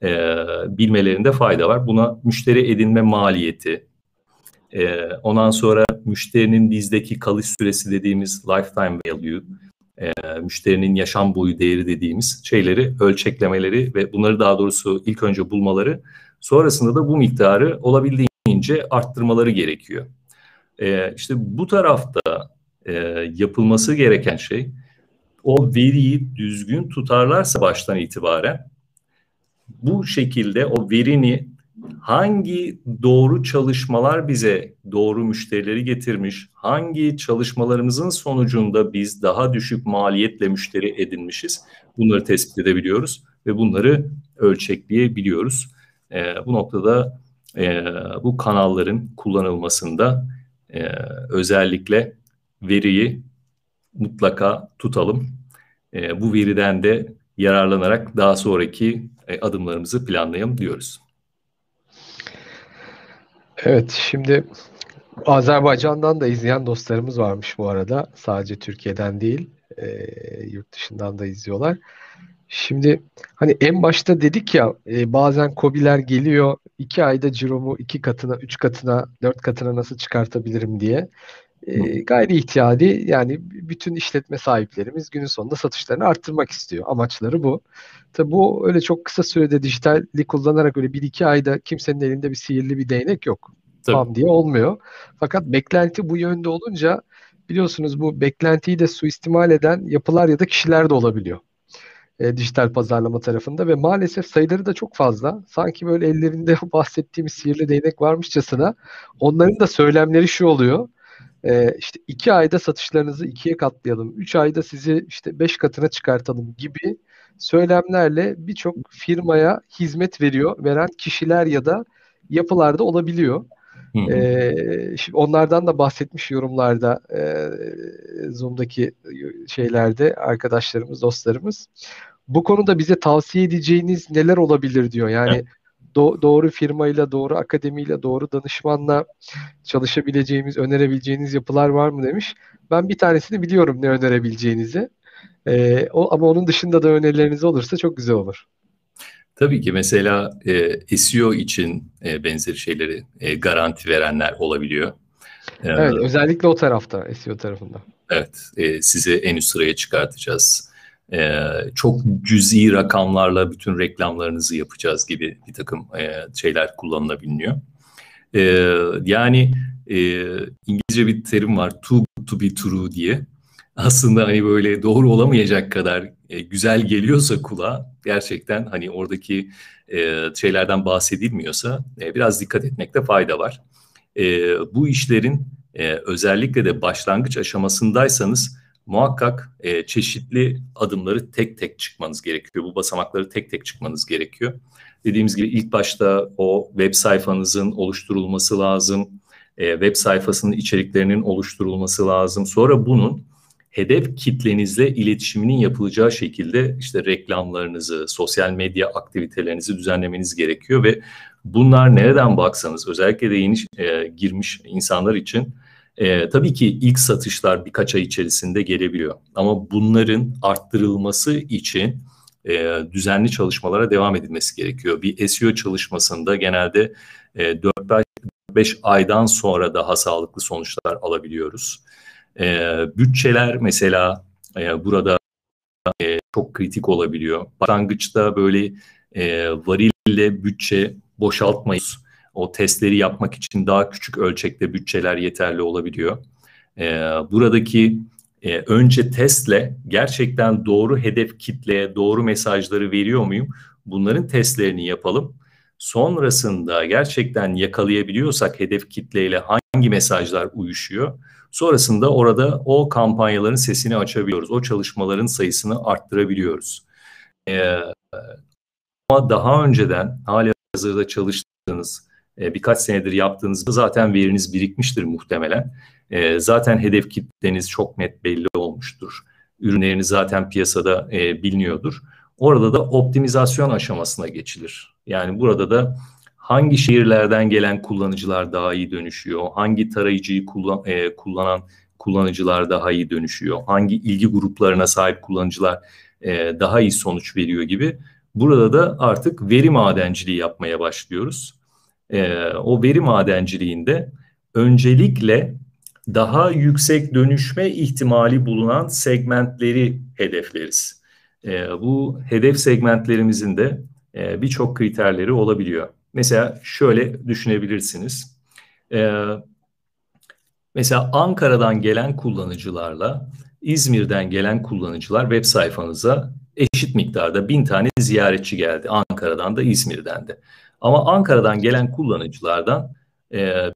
e, bilmelerinde fayda var. Buna müşteri edinme maliyeti, e, ondan sonra müşterinin bizdeki kalış süresi dediğimiz lifetime value, e, müşterinin yaşam boyu değeri dediğimiz şeyleri ölçeklemeleri ve bunları daha doğrusu ilk önce bulmaları, sonrasında da bu miktarı olabildiğince arttırmaları gerekiyor. E, işte bu tarafta e, yapılması gereken şey o veriyi düzgün tutarlarsa baştan itibaren bu şekilde o verini hangi doğru çalışmalar bize doğru müşterileri getirmiş, hangi çalışmalarımızın sonucunda biz daha düşük maliyetle müşteri edinmişiz bunları tespit edebiliyoruz ve bunları ölçekleyebiliyoruz. E, bu noktada e, bu kanalların kullanılmasında e, özellikle veriyi mutlaka tutalım. E, bu veriden de yararlanarak daha sonraki e, adımlarımızı planlayalım diyoruz. Evet, şimdi Azerbaycan'dan da izleyen dostlarımız varmış bu arada. Sadece Türkiye'den değil, e, yurt dışından da izliyorlar. Şimdi hani en başta dedik ya e, bazen kobiler geliyor iki ayda ciromu iki katına, üç katına, dört katına nasıl çıkartabilirim diye. E, gayri ihtiyari yani bütün işletme sahiplerimiz günün sonunda satışlarını arttırmak istiyor. Amaçları bu. Tabi bu öyle çok kısa sürede dijitali kullanarak öyle bir iki ayda kimsenin elinde bir sihirli bir değnek yok. Tam diye olmuyor. Fakat beklenti bu yönde olunca biliyorsunuz bu beklentiyi de suistimal eden yapılar ya da kişiler de olabiliyor e, dijital pazarlama tarafında ve maalesef sayıları da çok fazla. Sanki böyle ellerinde bahsettiğimiz sihirli değnek varmışçasına onların da söylemleri şu oluyor. E, işte iki ayda satışlarınızı ikiye katlayalım, üç ayda sizi işte beş katına çıkartalım gibi söylemlerle birçok firmaya hizmet veriyor, veren kişiler ya da yapılarda olabiliyor. Ee, şimdi onlardan da bahsetmiş yorumlarda e, Zoom'daki şeylerde arkadaşlarımız, dostlarımız. Bu konuda bize tavsiye edeceğiniz neler olabilir diyor. Yani do- doğru firmayla, doğru akademiyle, doğru danışmanla çalışabileceğimiz, önerebileceğiniz yapılar var mı demiş. Ben bir tanesini biliyorum ne önerebileceğinizi. Ee, o, ama onun dışında da önerileriniz olursa çok güzel olur. Tabii ki mesela e, SEO için e, benzeri şeyleri e, garanti verenler olabiliyor. E, evet, özellikle o tarafta, SEO tarafında. Evet, e, sizi en üst sıraya çıkartacağız. E, çok cüzi rakamlarla bütün reklamlarınızı yapacağız gibi bir takım e, şeyler kullanılabiliyor. E, yani e, İngilizce bir terim var, too good to be true diye aslında hani böyle doğru olamayacak kadar e, güzel geliyorsa kulağa gerçekten hani oradaki e, şeylerden bahsedilmiyorsa e, biraz dikkat etmekte fayda var. E, bu işlerin e, özellikle de başlangıç aşamasındaysanız muhakkak e, çeşitli adımları tek tek çıkmanız gerekiyor. Bu basamakları tek tek çıkmanız gerekiyor. Dediğimiz gibi ilk başta o web sayfanızın oluşturulması lazım. E, web sayfasının içeriklerinin oluşturulması lazım. Sonra bunun hedef kitlenizle iletişiminin yapılacağı şekilde işte reklamlarınızı, sosyal medya aktivitelerinizi düzenlemeniz gerekiyor ve bunlar nereden baksanız özellikle de yeni e, girmiş insanlar için e, tabii ki ilk satışlar birkaç ay içerisinde gelebiliyor. Ama bunların arttırılması için e, düzenli çalışmalara devam edilmesi gerekiyor. Bir SEO çalışmasında genelde e, 4-5 aydan sonra daha sağlıklı sonuçlar alabiliyoruz. E, bütçeler mesela e, burada e, çok kritik olabiliyor. Başlangıçta böyle e, varille bütçe boşaltmayız. O testleri yapmak için daha küçük ölçekte bütçeler yeterli olabiliyor. E, buradaki e, önce testle gerçekten doğru hedef kitleye doğru mesajları veriyor muyum? Bunların testlerini yapalım. Sonrasında gerçekten yakalayabiliyorsak hedef kitleyle hangi mesajlar uyuşuyor? Sonrasında orada o kampanyaların sesini açabiliyoruz. O çalışmaların sayısını arttırabiliyoruz. e, ama daha önceden hali hazırda çalıştığınız e, birkaç senedir yaptığınızda zaten veriniz birikmiştir muhtemelen. E, zaten hedef kitleniz çok net belli olmuştur. Ürünleriniz zaten piyasada e, biliniyordur. Orada da optimizasyon aşamasına geçilir. Yani burada da hangi şehirlerden gelen kullanıcılar daha iyi dönüşüyor, hangi tarayıcıyı kullan, e, kullanan kullanıcılar daha iyi dönüşüyor, hangi ilgi gruplarına sahip kullanıcılar e, daha iyi sonuç veriyor gibi. Burada da artık veri madenciliği yapmaya başlıyoruz. E, o veri madenciliğinde öncelikle daha yüksek dönüşme ihtimali bulunan segmentleri hedefleriz. E, bu hedef segmentlerimizin de e, birçok kriterleri olabiliyor. Mesela şöyle düşünebilirsiniz. E, mesela Ankara'dan gelen kullanıcılarla İzmir'den gelen kullanıcılar web sayfanıza eşit miktarda bin tane ziyaretçi geldi. Ankara'dan da İzmir'den de. Ama Ankara'dan gelen kullanıcılardan e,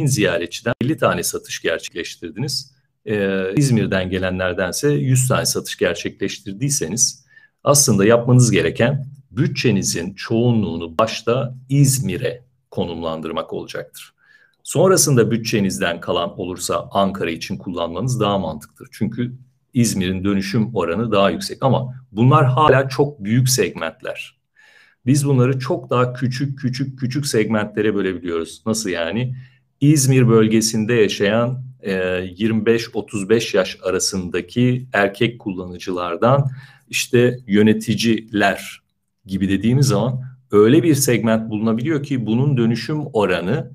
bin ziyaretçiden 50 tane satış gerçekleştirdiniz. E, İzmir'den gelenlerdense 100 tane satış gerçekleştirdiyseniz aslında yapmanız gereken bütçenizin çoğunluğunu başta İzmir'e konumlandırmak olacaktır. Sonrasında bütçenizden kalan olursa Ankara için kullanmanız daha mantıklıdır. Çünkü İzmir'in dönüşüm oranı daha yüksek ama bunlar hala çok büyük segmentler. Biz bunları çok daha küçük küçük küçük segmentlere bölebiliyoruz. Nasıl yani? İzmir bölgesinde yaşayan e, 25-35 yaş arasındaki erkek kullanıcılardan işte yöneticiler gibi dediğimiz zaman öyle bir segment bulunabiliyor ki bunun dönüşüm oranı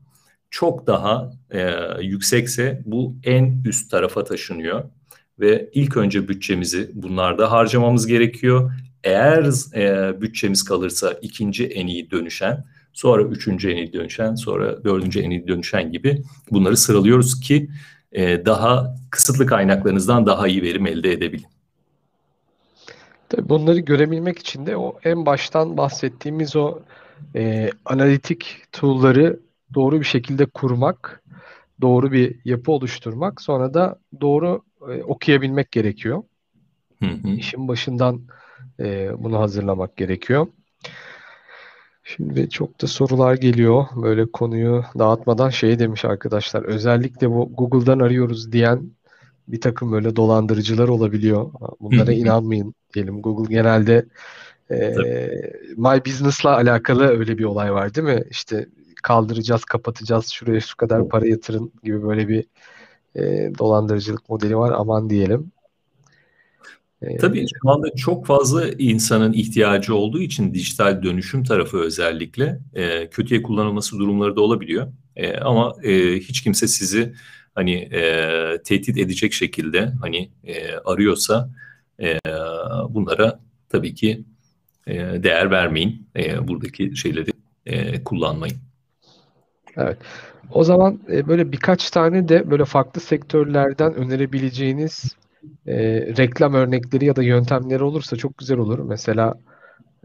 çok daha e, yüksekse bu en üst tarafa taşınıyor ve ilk önce bütçemizi bunlarda harcamamız gerekiyor. Eğer e, bütçemiz kalırsa ikinci en iyi dönüşen, sonra üçüncü en iyi dönüşen, sonra dördüncü en iyi dönüşen gibi bunları sıralıyoruz ki e, daha kısıtlı kaynaklarınızdan daha iyi verim elde edebilin. Tabii bunları görebilmek için de o en baştan bahsettiğimiz o e, analitik tool'ları doğru bir şekilde kurmak, doğru bir yapı oluşturmak, sonra da doğru e, okuyabilmek gerekiyor. Hı hı. İşin başından e, bunu hazırlamak gerekiyor. Şimdi çok da sorular geliyor. Böyle konuyu dağıtmadan şey demiş arkadaşlar. Özellikle bu Google'dan arıyoruz diyen bir takım böyle dolandırıcılar olabiliyor. Bunlara inanmayın diyelim. Google genelde e, My Business'la alakalı öyle bir olay var değil mi? İşte kaldıracağız, kapatacağız, şuraya şu kadar para yatırın gibi böyle bir e, dolandırıcılık modeli var. Aman diyelim. E, Tabii şu anda çok fazla insanın ihtiyacı olduğu için dijital dönüşüm tarafı özellikle e, kötüye kullanılması durumları da olabiliyor. E, ama e, hiç kimse sizi hani e, tehdit edecek şekilde hani e, arıyorsa e, bunlara tabii ki e, değer vermeyin. E, buradaki şeyleri e, kullanmayın. Evet. O zaman e, böyle birkaç tane de böyle farklı sektörlerden önerebileceğiniz e, reklam örnekleri ya da yöntemleri olursa çok güzel olur. Mesela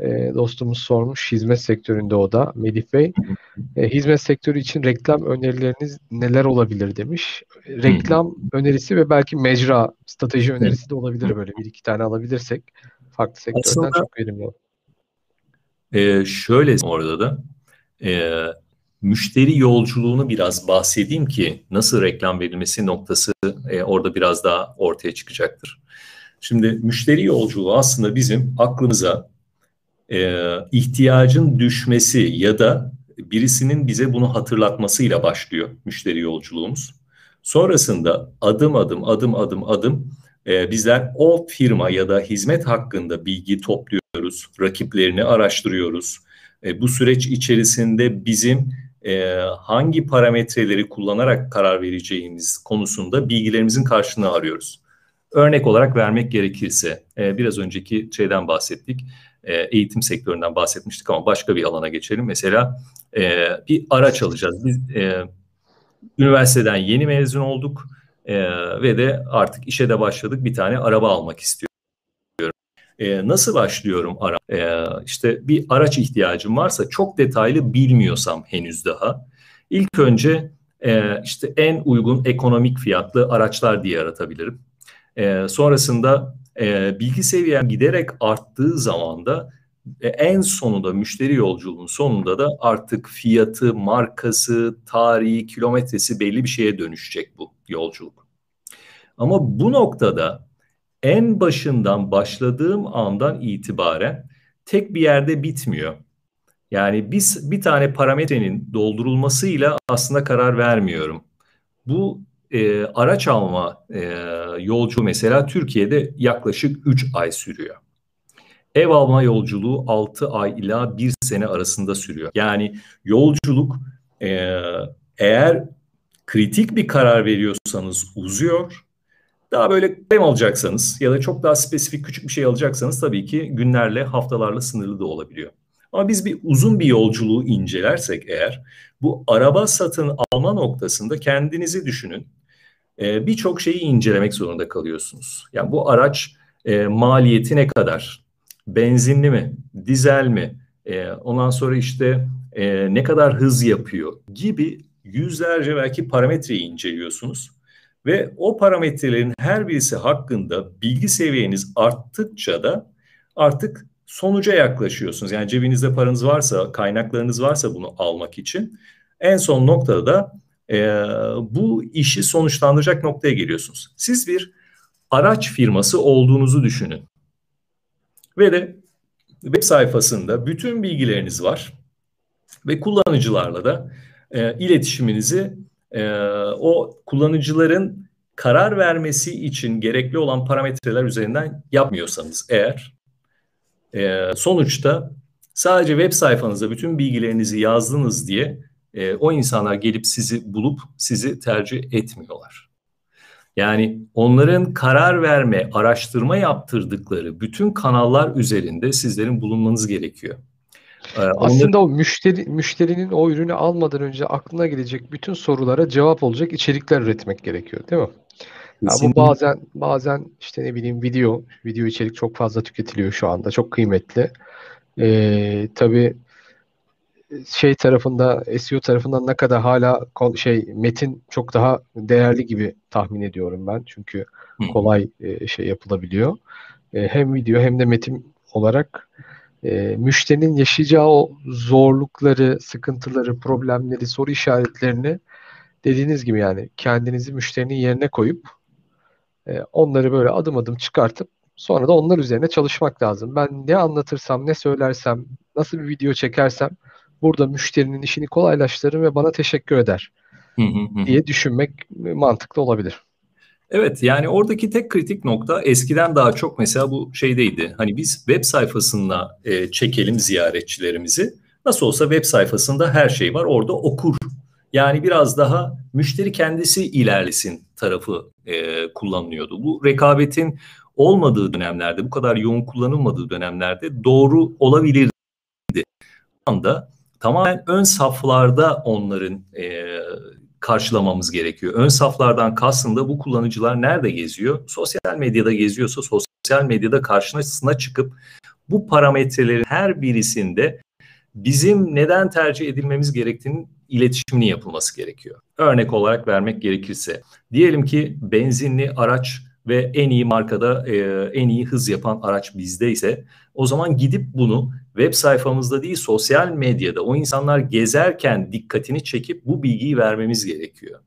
e, dostumuz sormuş hizmet sektöründe o da Melih Bey. E, hizmet sektörü için reklam önerileriniz neler olabilir demiş. Reklam önerisi ve belki mecra strateji önerisi de olabilir böyle bir iki tane alabilirsek farklı sektörden Aslında, çok verimli olur. E, şöyle orada da e, müşteri yolculuğunu biraz bahsedeyim ki nasıl reklam verilmesi noktası e, orada biraz daha ortaya çıkacaktır. Şimdi müşteri yolculuğu aslında bizim aklımıza e, ihtiyacın düşmesi ya da birisinin bize bunu hatırlatmasıyla başlıyor müşteri yolculuğumuz. Sonrasında adım adım adım adım adım e, bizler o firma ya da hizmet hakkında bilgi topluyoruz, rakiplerini araştırıyoruz. E, bu süreç içerisinde bizim e, hangi parametreleri kullanarak karar vereceğimiz konusunda bilgilerimizin karşılığını arıyoruz. Örnek olarak vermek gerekirse e, biraz önceki şeyden bahsettik. E, eğitim sektöründen bahsetmiştik ama başka bir alana geçelim. Mesela e, bir araç alacağız. Biz e, üniversiteden yeni mezun olduk ve de artık işe de başladık. Bir tane araba almak istiyorum. Nasıl başlıyorum ara? E, işte bir araç ihtiyacım varsa çok detaylı bilmiyorsam henüz daha. İlk önce işte en uygun ekonomik fiyatlı araçlar diye aratabilirim. Sonrasında e, bilgi seviyem giderek arttığı zaman da e, en sonunda müşteri yolculuğunun sonunda da artık fiyatı, markası, tarihi, kilometresi belli bir şeye dönüşecek bu yolculuk. Ama bu noktada en başından başladığım andan itibaren tek bir yerde bitmiyor. Yani biz bir tane parametrenin doldurulmasıyla aslında karar vermiyorum. Bu e, araç alma e, yolcu mesela Türkiye'de yaklaşık 3 ay sürüyor. Ev alma yolculuğu 6 ay ila 1 sene arasında sürüyor. Yani yolculuk e, eğer kritik bir karar veriyorsanız uzuyor. Daha böyle kalem alacaksanız ya da çok daha spesifik küçük bir şey alacaksanız tabii ki günlerle haftalarla sınırlı da olabiliyor. Ama biz bir uzun bir yolculuğu incelersek eğer bu araba satın alma noktasında kendinizi düşünün. Ee, Birçok şeyi incelemek zorunda kalıyorsunuz. Yani bu araç e, maliyeti ne kadar? Benzinli mi? Dizel mi? E, ondan sonra işte e, ne kadar hız yapıyor gibi yüzlerce belki parametreyi inceliyorsunuz. Ve o parametrelerin her birisi hakkında bilgi seviyeniz arttıkça da artık sonuca yaklaşıyorsunuz. Yani cebinizde paranız varsa, kaynaklarınız varsa bunu almak için en son noktada da e, bu işi sonuçlandıracak noktaya geliyorsunuz. Siz bir araç firması olduğunuzu düşünün. Ve de web sayfasında bütün bilgileriniz var ve kullanıcılarla da e, iletişiminizi e, o kullanıcıların karar vermesi için gerekli olan parametreler üzerinden yapmıyorsanız eğer e, sonuçta sadece web sayfanızda bütün bilgilerinizi yazdınız diye e, o insanlar gelip sizi bulup sizi tercih etmiyorlar. Yani onların karar verme, araştırma yaptırdıkları bütün kanallar üzerinde sizlerin bulunmanız gerekiyor. Ee, Aslında onları... o müşteri müşterinin o ürünü almadan önce aklına gelecek bütün sorulara cevap olacak içerikler üretmek gerekiyor, değil mi? Ya bu bazen bazen işte ne bileyim video video içerik çok fazla tüketiliyor şu anda. Çok kıymetli. Ee, tabii şey tarafında SEO tarafından ne kadar hala şey metin çok daha değerli gibi tahmin ediyorum ben. Çünkü kolay e, şey yapılabiliyor. E, hem video hem de metin olarak e, müşterinin yaşayacağı o zorlukları, sıkıntıları, problemleri, soru işaretlerini dediğiniz gibi yani kendinizi müşterinin yerine koyup e, onları böyle adım adım çıkartıp sonra da onlar üzerine çalışmak lazım. Ben ne anlatırsam, ne söylersem, nasıl bir video çekersem burada müşterinin işini kolaylaştırır ve bana teşekkür eder diye düşünmek mantıklı olabilir. Evet yani oradaki tek kritik nokta eskiden daha çok mesela bu şeydeydi. Hani biz web sayfasında e, çekelim ziyaretçilerimizi. Nasıl olsa web sayfasında her şey var orada okur. Yani biraz daha müşteri kendisi ilerlesin tarafı e, kullanılıyordu. Bu rekabetin olmadığı dönemlerde, bu kadar yoğun kullanılmadığı dönemlerde doğru olabilirdi. anda tamamen ön saflarda onların e, karşılamamız gerekiyor. Ön saflardan kastım da bu kullanıcılar nerede geziyor? Sosyal medyada geziyorsa sosyal medyada karşısına çıkıp bu parametrelerin her birisinde bizim neden tercih edilmemiz gerektiğinin iletişimini yapılması gerekiyor. Örnek olarak vermek gerekirse diyelim ki benzinli araç ve en iyi markada e, en iyi hız yapan araç bizde ise o zaman gidip bunu web sayfamızda değil sosyal medyada o insanlar gezerken dikkatini çekip bu bilgiyi vermemiz gerekiyor.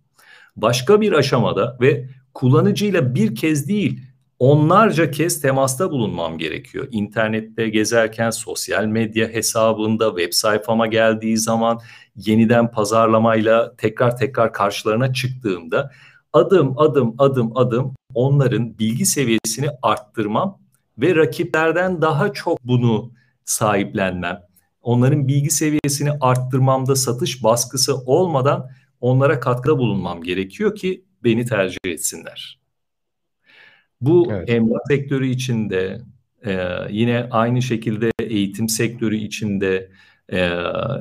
Başka bir aşamada ve kullanıcıyla bir kez değil onlarca kez temasta bulunmam gerekiyor. İnternette gezerken, sosyal medya hesabında, web sayfama geldiği zaman, yeniden pazarlamayla tekrar tekrar karşılarına çıktığımda adım adım adım adım onların bilgi seviyesini arttırmam ve rakiplerden daha çok bunu sahiplenmem. Onların bilgi seviyesini arttırmamda satış baskısı olmadan onlara katkıda bulunmam gerekiyor ki beni tercih etsinler. Bu evet. emlak sektörü içinde e, yine aynı şekilde eğitim sektörü içinde e,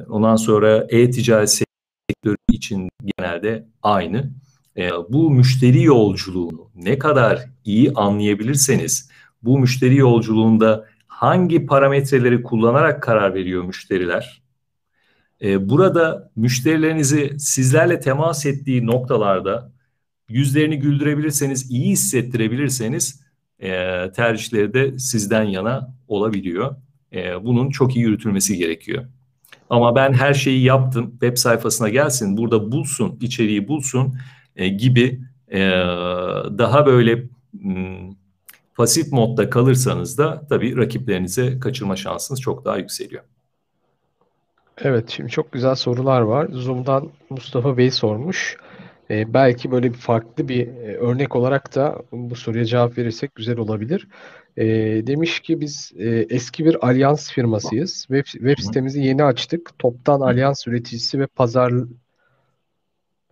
ondan sonra e-ticaret sektörü için genelde aynı. E, bu müşteri yolculuğunu ne kadar iyi anlayabilirseniz bu müşteri yolculuğunda hangi parametreleri kullanarak karar veriyor müşteriler? E, burada müşterilerinizi sizlerle temas ettiği noktalarda yüzlerini güldürebilirseniz, iyi hissettirebilirseniz e, tercihleri de sizden yana olabiliyor. E, bunun çok iyi yürütülmesi gerekiyor. Ama ben her şeyi yaptım, web sayfasına gelsin, burada bulsun, içeriği bulsun e, gibi e, daha böyle hmm, pasif modda kalırsanız da tabii rakiplerinize kaçırma şansınız çok daha yükseliyor. Evet, şimdi çok güzel sorular var. Zoom'dan Mustafa Bey sormuş. Ee, belki böyle bir farklı bir e, örnek olarak da bu soruya cevap verirsek güzel olabilir. Ee, demiş ki biz e, eski bir alyans firmasıyız. Web, web sitemizi yeni açtık. Toptan alyans üreticisi ve pazar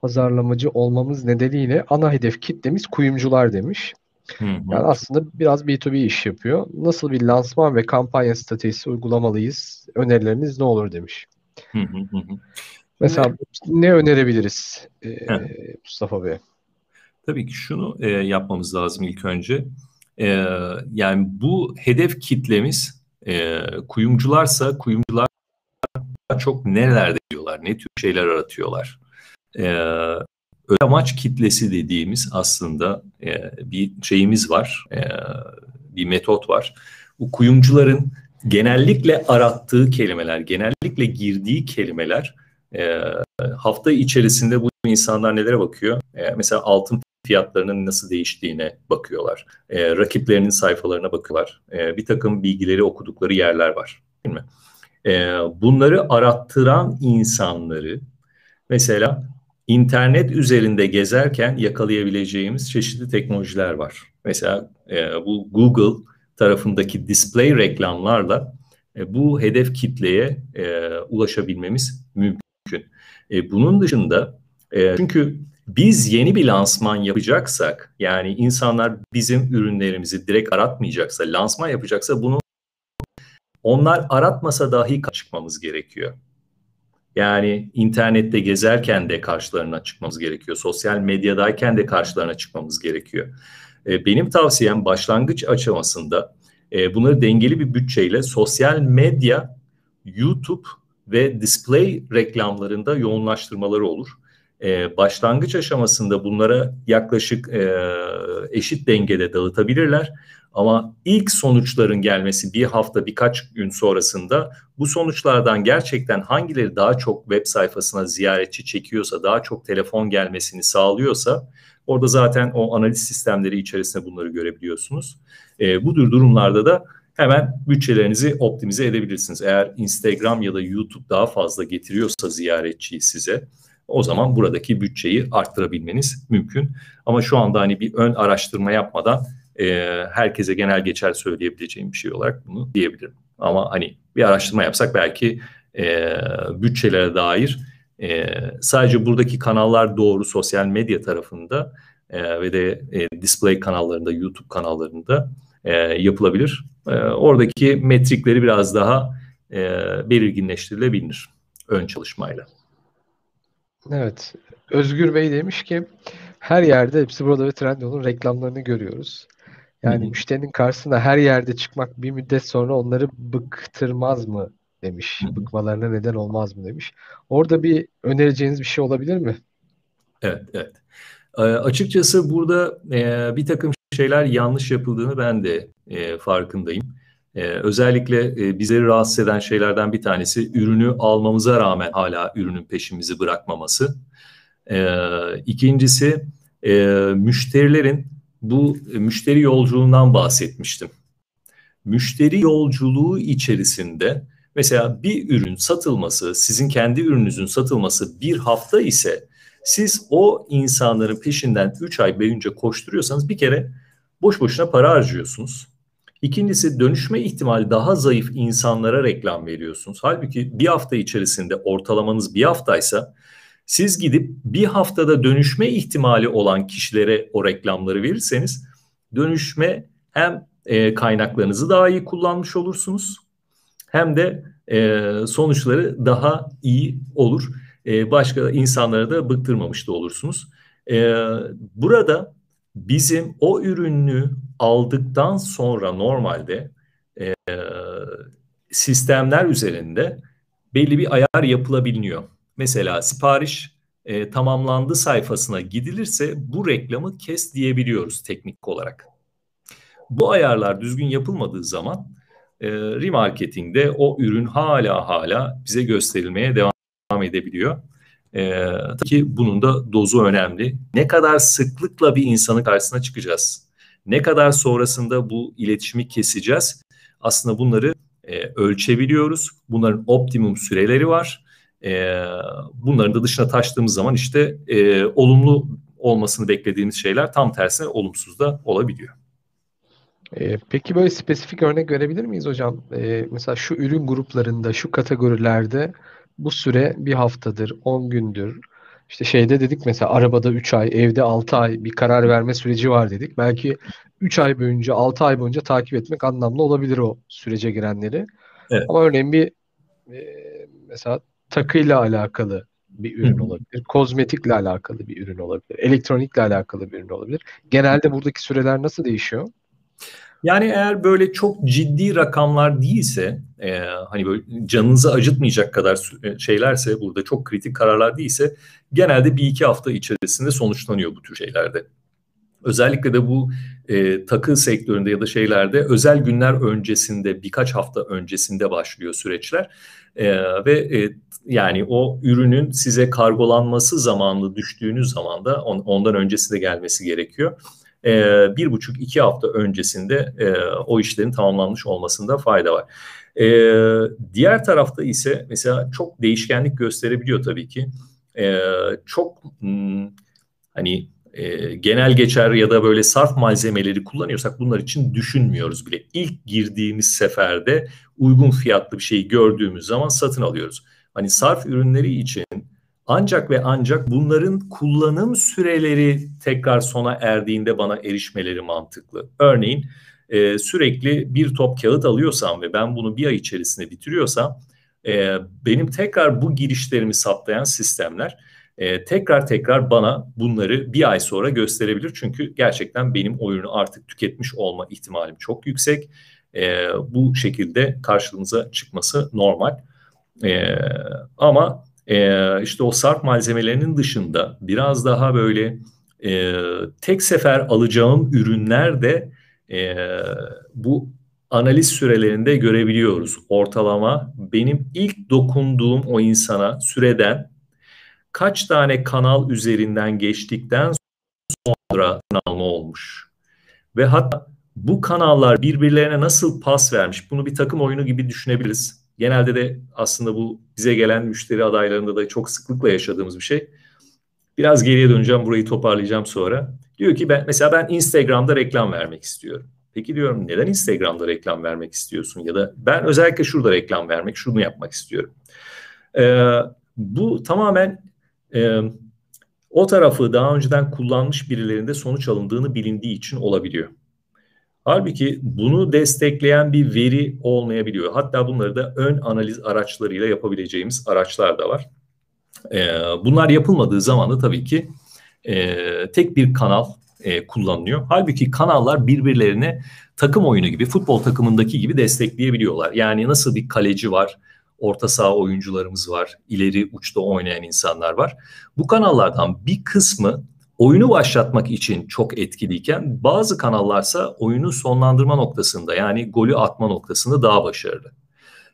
pazarlamacı olmamız nedeniyle ana hedef kitlemiz kuyumcular demiş. Hı hı. Yani aslında biraz B2B iş yapıyor. Nasıl bir lansman ve kampanya stratejisi uygulamalıyız? Önerileriniz ne olur demiş. Hı hı hı. Mesela ne, ne önerebiliriz e, Mustafa Bey? Tabii ki şunu e, yapmamız lazım ilk önce. E, yani bu hedef kitlemiz e, kuyumcularsa kuyumcular çok nelerde diyorlar, ne tür şeyler aratıyorlar. E, amaç kitlesi dediğimiz aslında e, bir şeyimiz var, e, bir metot var. Bu kuyumcuların genellikle arattığı kelimeler, genellikle girdiği kelimeler e, hafta içerisinde bu insanlar nelere bakıyor? E, mesela altın fiyatlarının nasıl değiştiğine bakıyorlar. E, rakiplerinin sayfalarına bakıyorlar. E, bir takım bilgileri okudukları yerler var. Değil mi? E, bunları arattıran insanları mesela internet üzerinde gezerken yakalayabileceğimiz çeşitli teknolojiler var. Mesela e, bu Google tarafındaki display reklamlarla e, bu hedef kitleye e, ulaşabilmemiz mümkün. E, bunun dışında e, çünkü biz yeni bir lansman yapacaksak yani insanlar bizim ürünlerimizi direkt aratmayacaksa, lansman yapacaksa bunu onlar aratmasa dahi çıkmamız gerekiyor. Yani internette gezerken de karşılarına çıkmamız gerekiyor. Sosyal medyadayken de karşılarına çıkmamız gerekiyor. E, benim tavsiyem başlangıç aşamasında e, bunları dengeli bir bütçeyle sosyal medya, YouTube ve display reklamlarında yoğunlaştırmaları olur. E, başlangıç aşamasında bunlara yaklaşık e, eşit dengede dağıtabilirler. Ama ilk sonuçların gelmesi bir hafta birkaç gün sonrasında bu sonuçlardan gerçekten hangileri daha çok web sayfasına ziyaretçi çekiyorsa, daha çok telefon gelmesini sağlıyorsa orada zaten o analiz sistemleri içerisinde bunları görebiliyorsunuz. E, bu tür durumlarda da hemen bütçelerinizi optimize edebilirsiniz. Eğer Instagram ya da YouTube daha fazla getiriyorsa ziyaretçiyi size o zaman buradaki bütçeyi arttırabilmeniz mümkün. Ama şu anda hani bir ön araştırma yapmadan e, herkese genel geçer söyleyebileceğim bir şey olarak bunu diyebilirim. Ama hani bir araştırma yapsak belki e, bütçelere dair e, sadece buradaki kanallar doğru sosyal medya tarafında e, ve de e, display kanallarında, YouTube kanallarında e, yapılabilir. E, oradaki metrikleri biraz daha e, belirginleştirilebilir ön çalışmayla. Evet. Özgür Bey demiş ki her yerde hepsi burada ve Trendyol'un reklamlarını görüyoruz. Yani Hı-hı. müşterinin karşısına her yerde çıkmak bir müddet sonra onları bıktırmaz mı demiş. Hı-hı. Bıkmalarına neden olmaz mı demiş. Orada bir önereceğiniz bir şey olabilir mi? Evet, evet. E, açıkçası burada e, bir takım şeyler yanlış yapıldığını ben de e, farkındayım. E, özellikle e, bizleri rahatsız eden şeylerden bir tanesi ürünü almamıza rağmen hala ürünün peşimizi bırakmaması. E, ikincisi e, müşterilerin bu e, müşteri yolculuğundan bahsetmiştim. Müşteri yolculuğu içerisinde mesela bir ürün satılması, sizin kendi ürününüzün satılması bir hafta ise siz o insanların peşinden 3 ay boyunca koşturuyorsanız bir kere boş boşuna para harcıyorsunuz. İkincisi dönüşme ihtimali daha zayıf insanlara reklam veriyorsunuz. Halbuki bir hafta içerisinde ortalamanız bir haftaysa siz gidip bir haftada dönüşme ihtimali olan kişilere o reklamları verirseniz dönüşme hem e, kaynaklarınızı daha iyi kullanmış olursunuz hem de e, sonuçları daha iyi olur. E, başka insanlara da bıktırmamış da olursunuz. E, burada bizim o ürünü aldıktan sonra normalde e, sistemler üzerinde belli bir ayar yapılabiliyor. Mesela sipariş e, tamamlandı sayfasına gidilirse bu reklamı kes diyebiliyoruz teknik olarak. bu ayarlar düzgün yapılmadığı zaman e, remarketingde o ürün hala hala bize gösterilmeye devam edebiliyor. E, tabii ki bunun da dozu önemli. Ne kadar sıklıkla bir insanın karşısına çıkacağız? Ne kadar sonrasında bu iletişimi keseceğiz? Aslında bunları e, ölçebiliyoruz. Bunların optimum süreleri var. E, bunların da dışına taştığımız zaman işte e, olumlu olmasını beklediğimiz şeyler tam tersine olumsuz da olabiliyor. E, peki böyle spesifik örnek verebilir miyiz hocam? E, mesela şu ürün gruplarında, şu kategorilerde bu süre bir haftadır, 10 gündür. İşte şeyde dedik mesela arabada 3 ay, evde 6 ay bir karar verme süreci var dedik. Belki 3 ay boyunca, 6 ay boyunca takip etmek anlamlı olabilir o sürece girenleri. Evet. Ama örneğin bir e, mesela takıyla alakalı bir ürün Hı. olabilir. Kozmetikle alakalı bir ürün olabilir. Elektronikle alakalı bir ürün olabilir. Genelde buradaki süreler nasıl değişiyor? Yani eğer böyle çok ciddi rakamlar değilse, e, hani böyle canınızı acıtmayacak kadar e, şeylerse, burada çok kritik kararlar değilse, genelde bir iki hafta içerisinde sonuçlanıyor bu tür şeylerde. Özellikle de bu e, takı sektöründe ya da şeylerde özel günler öncesinde, birkaç hafta öncesinde başlıyor süreçler. E, ve e, yani o ürünün size kargolanması zamanlı düştüğünüz zaman da on, ondan öncesi de gelmesi gerekiyor bir buçuk iki hafta öncesinde o işlerin tamamlanmış olmasında fayda var. Diğer tarafta ise mesela çok değişkenlik gösterebiliyor tabii ki. Çok hmm, hani e, genel geçer ya da böyle sarf malzemeleri kullanıyorsak bunlar için düşünmüyoruz bile. İlk girdiğimiz seferde uygun fiyatlı bir şeyi gördüğümüz zaman satın alıyoruz. Hani sarf ürünleri için ancak ve ancak bunların kullanım süreleri tekrar sona erdiğinde bana erişmeleri mantıklı. Örneğin e, sürekli bir top kağıt alıyorsam ve ben bunu bir ay içerisinde bitiriyorsam e, benim tekrar bu girişlerimi saptayan sistemler e, tekrar tekrar bana bunları bir ay sonra gösterebilir. Çünkü gerçekten benim oyunu artık tüketmiş olma ihtimalim çok yüksek. E, bu şekilde karşımıza çıkması normal. E, ama e, işte o sarp malzemelerinin dışında biraz daha böyle e, tek sefer alacağım ürünler de e, bu analiz sürelerinde görebiliyoruz. Ortalama benim ilk dokunduğum o insana süreden kaç tane kanal üzerinden geçtikten sonra alma olmuş. Ve hatta bu kanallar birbirlerine nasıl pas vermiş bunu bir takım oyunu gibi düşünebiliriz. Genelde de aslında bu bize gelen müşteri adaylarında da çok sıklıkla yaşadığımız bir şey. Biraz geriye döneceğim, burayı toparlayacağım sonra. Diyor ki ben mesela ben Instagram'da reklam vermek istiyorum. Peki diyorum neden Instagram'da reklam vermek istiyorsun? Ya da ben özellikle şurada reklam vermek, şunu yapmak istiyorum. Ee, bu tamamen e, o tarafı daha önceden kullanmış birilerinde sonuç alındığını bilindiği için olabiliyor. Halbuki bunu destekleyen bir veri olmayabiliyor. Hatta bunları da ön analiz araçlarıyla yapabileceğimiz araçlar da var. Ee, bunlar yapılmadığı zaman da tabii ki e, tek bir kanal e, kullanılıyor. Halbuki kanallar birbirlerine takım oyunu gibi, futbol takımındaki gibi destekleyebiliyorlar. Yani nasıl bir kaleci var, orta saha oyuncularımız var, ileri uçta oynayan insanlar var. Bu kanallardan bir kısmı oyunu başlatmak için çok etkiliyken bazı kanallarsa oyunu sonlandırma noktasında yani golü atma noktasında daha başarılı.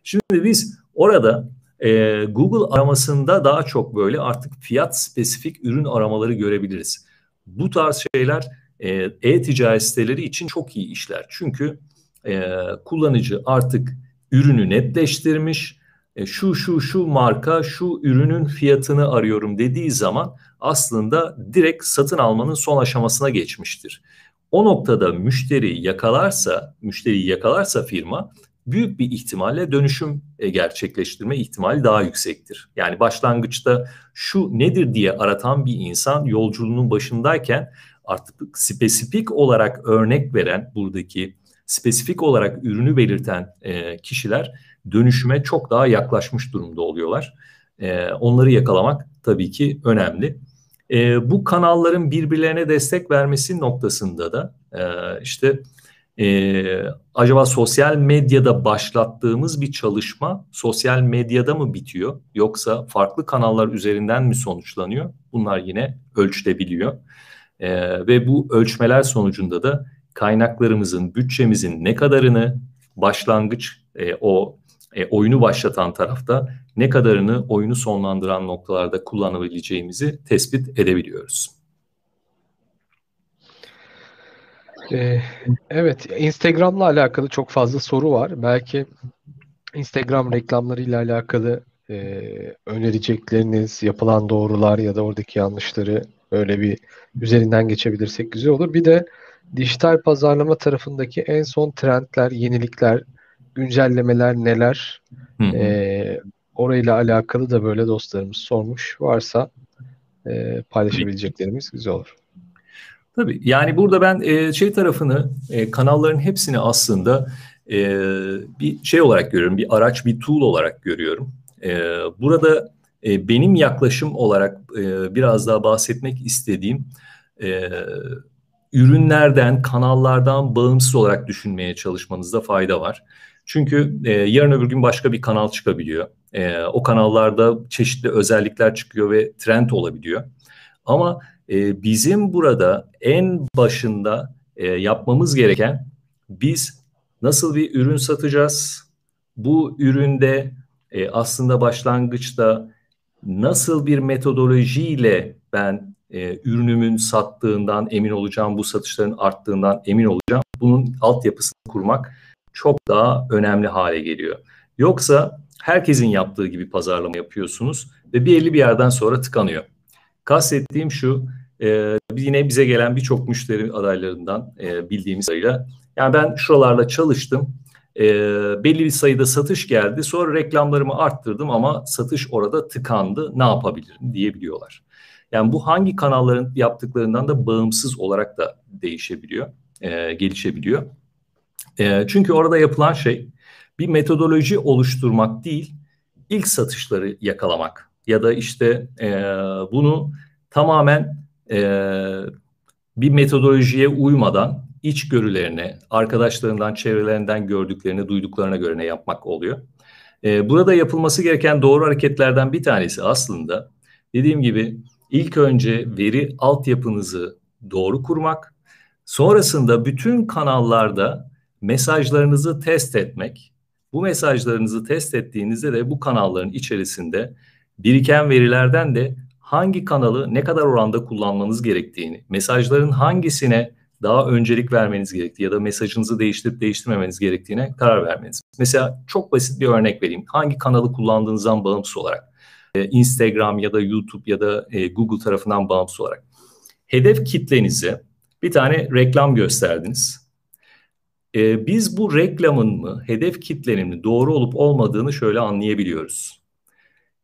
Şimdi biz orada e, Google aramasında daha çok böyle artık fiyat spesifik ürün aramaları görebiliriz. Bu tarz şeyler e, e-ticaret siteleri için çok iyi işler. Çünkü e, kullanıcı artık ürünü netleştirmiş, şu şu şu marka şu ürünün fiyatını arıyorum dediği zaman aslında direkt satın almanın son aşamasına geçmiştir. O noktada müşteri yakalarsa, müşteriyi yakalarsa firma büyük bir ihtimalle dönüşüm e, gerçekleştirme ihtimali daha yüksektir. Yani başlangıçta şu nedir diye aratan bir insan yolculuğunun başındayken artık spesifik olarak örnek veren buradaki spesifik olarak ürünü belirten e, kişiler dönüşüme çok daha yaklaşmış durumda oluyorlar. E, onları yakalamak tabii ki önemli. E, bu kanalların birbirlerine destek vermesi noktasında da e, işte e, acaba sosyal medyada başlattığımız bir çalışma sosyal medyada mı bitiyor yoksa farklı kanallar üzerinden mi sonuçlanıyor? Bunlar yine ölçülebiliyor. E, ve bu ölçmeler sonucunda da kaynaklarımızın, bütçemizin ne kadarını başlangıç e, o e, oyunu başlatan tarafta ne kadarını oyunu sonlandıran noktalarda kullanabileceğimizi tespit edebiliyoruz. Ee, evet, Instagram'la alakalı çok fazla soru var. Belki Instagram reklamlarıyla alakalı e, önerecekleriniz, yapılan doğrular ya da oradaki yanlışları öyle bir üzerinden geçebilirsek güzel olur. Bir de dijital pazarlama tarafındaki en son trendler, yenilikler, güncellemeler neler? Hı hı. E, orayla alakalı da böyle dostlarımız sormuş. Varsa e, paylaşabileceklerimiz güzel olur. Tabii yani burada ben e, şey tarafını e, kanalların hepsini aslında e, bir şey olarak görüyorum. Bir araç, bir tool olarak görüyorum. E, burada e, benim yaklaşım olarak e, biraz daha bahsetmek istediğim e, ürünlerden, kanallardan bağımsız olarak düşünmeye çalışmanızda fayda var. Çünkü e, yarın öbür gün başka bir kanal çıkabiliyor. E, o kanallarda çeşitli özellikler çıkıyor ve trend olabiliyor. Ama e, bizim burada en başında e, yapmamız gereken biz nasıl bir ürün satacağız? Bu üründe e, aslında başlangıçta nasıl bir metodolojiyle ben e, ürünümün sattığından emin olacağım, bu satışların arttığından emin olacağım. Bunun altyapısını kurmak çok daha önemli hale geliyor. Yoksa herkesin yaptığı gibi pazarlama yapıyorsunuz ve bir belli bir yerden sonra tıkanıyor. Kastettiğim şu, e, yine bize gelen birçok müşteri adaylarından e, bildiğimiz sayıyla, yani ben şuralarla çalıştım, e, belli bir sayıda satış geldi, sonra reklamlarımı arttırdım ama satış orada tıkandı, ne yapabilirim diyebiliyorlar. Yani bu hangi kanalların yaptıklarından da bağımsız olarak da değişebiliyor, e, gelişebiliyor. E, çünkü orada yapılan şey bir metodoloji oluşturmak değil, ilk satışları yakalamak ya da işte e, bunu tamamen e, bir metodolojiye uymadan içgörülerine, arkadaşlarından, çevrelerinden gördüklerini, duyduklarına göre ne yapmak oluyor. E, burada yapılması gereken doğru hareketlerden bir tanesi aslında dediğim gibi ilk önce veri altyapınızı doğru kurmak, sonrasında bütün kanallarda mesajlarınızı test etmek. Bu mesajlarınızı test ettiğinizde de bu kanalların içerisinde biriken verilerden de hangi kanalı ne kadar oranda kullanmanız gerektiğini, mesajların hangisine daha öncelik vermeniz gerektiği ya da mesajınızı değiştirip değiştirmemeniz gerektiğine karar vermeniz. Mesela çok basit bir örnek vereyim. Hangi kanalı kullandığınızdan bağımsız olarak, Instagram ya da YouTube ya da e, Google tarafından bağımsız olarak hedef kitlenize bir tane reklam gösterdiniz. E, biz bu reklamın mı, hedef kitlenin mi doğru olup olmadığını şöyle anlayabiliyoruz.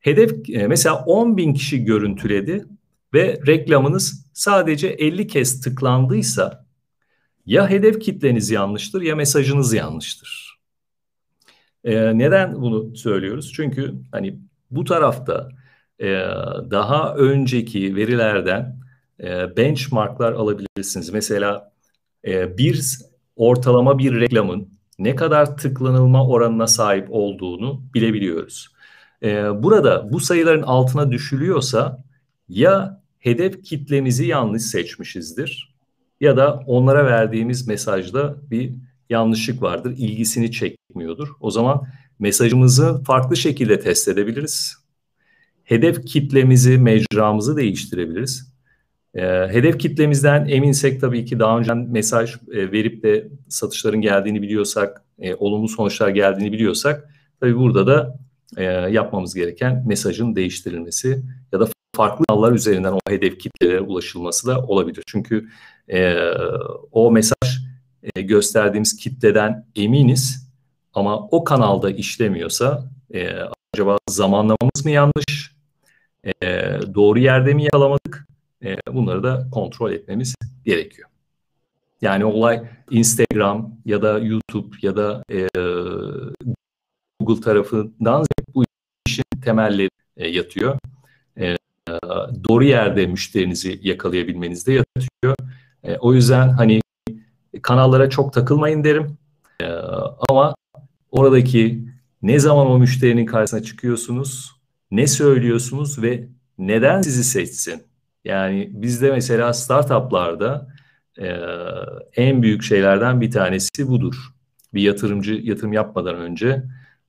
Hedef mesela 10 bin kişi görüntüledi ve reklamınız sadece 50 kez tıklandıysa ya hedef kitleniz yanlıştır ya mesajınız yanlıştır. Ee, neden bunu söylüyoruz? Çünkü hani bu tarafta e, daha önceki verilerden e, benchmarklar alabilirsiniz. Mesela e, bir ortalama bir reklamın ne kadar tıklanılma oranına sahip olduğunu bilebiliyoruz. E, burada bu sayıların altına düşülüyorsa ya hedef kitlemizi yanlış seçmişizdir ya da onlara verdiğimiz mesajda bir yanlışlık vardır, ilgisini çekmiyordur. O zaman mesajımızı farklı şekilde test edebiliriz. Hedef kitlemizi, mecramızı değiştirebiliriz. E, hedef kitlemizden eminsek tabii ki daha önce mesaj e, verip de satışların geldiğini biliyorsak, e, olumlu sonuçlar geldiğini biliyorsak tabii burada da e, yapmamız gereken mesajın değiştirilmesi ya da farklı kanallar üzerinden o hedef kitlelere ulaşılması da olabilir. Çünkü e, o mesaj e, gösterdiğimiz kitleden eminiz ama o kanalda işlemiyorsa e, acaba zamanlamamız mı yanlış, e, doğru yerde mi yakalamadık e, bunları da kontrol etmemiz gerekiyor. Yani olay Instagram ya da YouTube ya da e, Google tarafından bu işin temelleri e, yatıyor. E, doğru yerde müşterinizi yakalayabilmenizde yatıyor. E, o yüzden hani kanallara çok takılmayın derim. E, ama oradaki ne zaman o müşterinin karşısına çıkıyorsunuz, ne söylüyorsunuz ve neden sizi seçsin? Yani bizde mesela startuplarda e, en büyük şeylerden bir tanesi budur. Bir yatırımcı yatırım yapmadan önce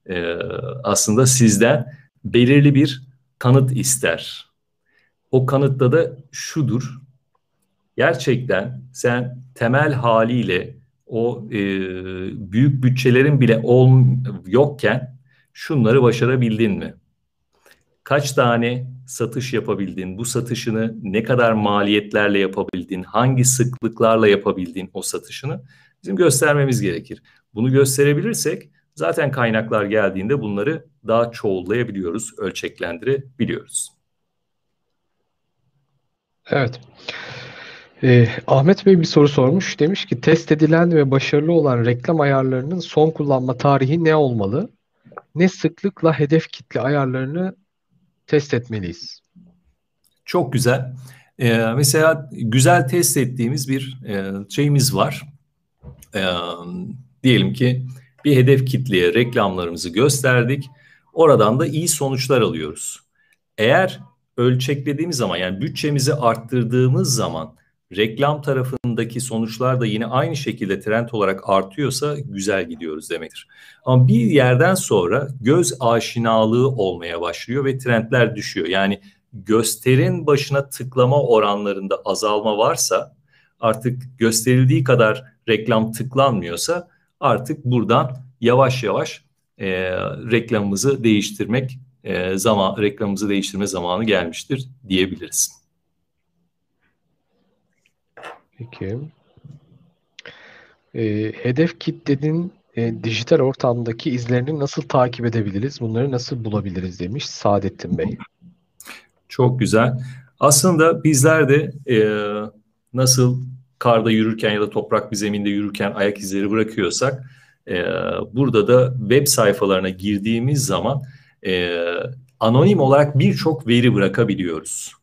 e, aslında sizden belirli bir kanıt ister. O kanıtta da şudur. Gerçekten sen temel haliyle o e, büyük bütçelerin bile ol, yokken şunları başarabildin mi? Kaç tane satış yapabildin? Bu satışını ne kadar maliyetlerle yapabildin? Hangi sıklıklarla yapabildin o satışını? Bizim göstermemiz gerekir. Bunu gösterebilirsek zaten kaynaklar geldiğinde bunları daha çoğullayabiliyoruz, ölçeklendirebiliyoruz. Evet. Ee, Ahmet Bey bir soru sormuş. Demiş ki test edilen ve başarılı olan reklam ayarlarının son kullanma tarihi ne olmalı? Ne sıklıkla hedef kitle ayarlarını test etmeliyiz? Çok güzel. Ee, mesela güzel test ettiğimiz bir e, şeyimiz var. Ee, diyelim ki bir hedef kitleye reklamlarımızı gösterdik. Oradan da iyi sonuçlar alıyoruz. Eğer ölçeklediğimiz zaman yani bütçemizi arttırdığımız zaman reklam tarafındaki sonuçlar da yine aynı şekilde trend olarak artıyorsa güzel gidiyoruz demektir. Ama bir yerden sonra göz aşinalığı olmaya başlıyor ve trendler düşüyor. Yani gösterin başına tıklama oranlarında azalma varsa artık gösterildiği kadar reklam tıklanmıyorsa artık buradan yavaş yavaş e, reklamımızı değiştirmek e, zaman reklamımızı değiştirme zamanı gelmiştir diyebiliriz. Peki. E, hedef kitlenin e, dijital ortamdaki izlerini nasıl takip edebiliriz? Bunları nasıl bulabiliriz demiş Saadettin Bey. Çok güzel. Aslında bizler de e, nasıl karda yürürken ya da toprak bir zeminde yürürken ayak izleri bırakıyorsak e, burada da web sayfalarına girdiğimiz zaman e, anonim olarak birçok veri bırakabiliyoruz.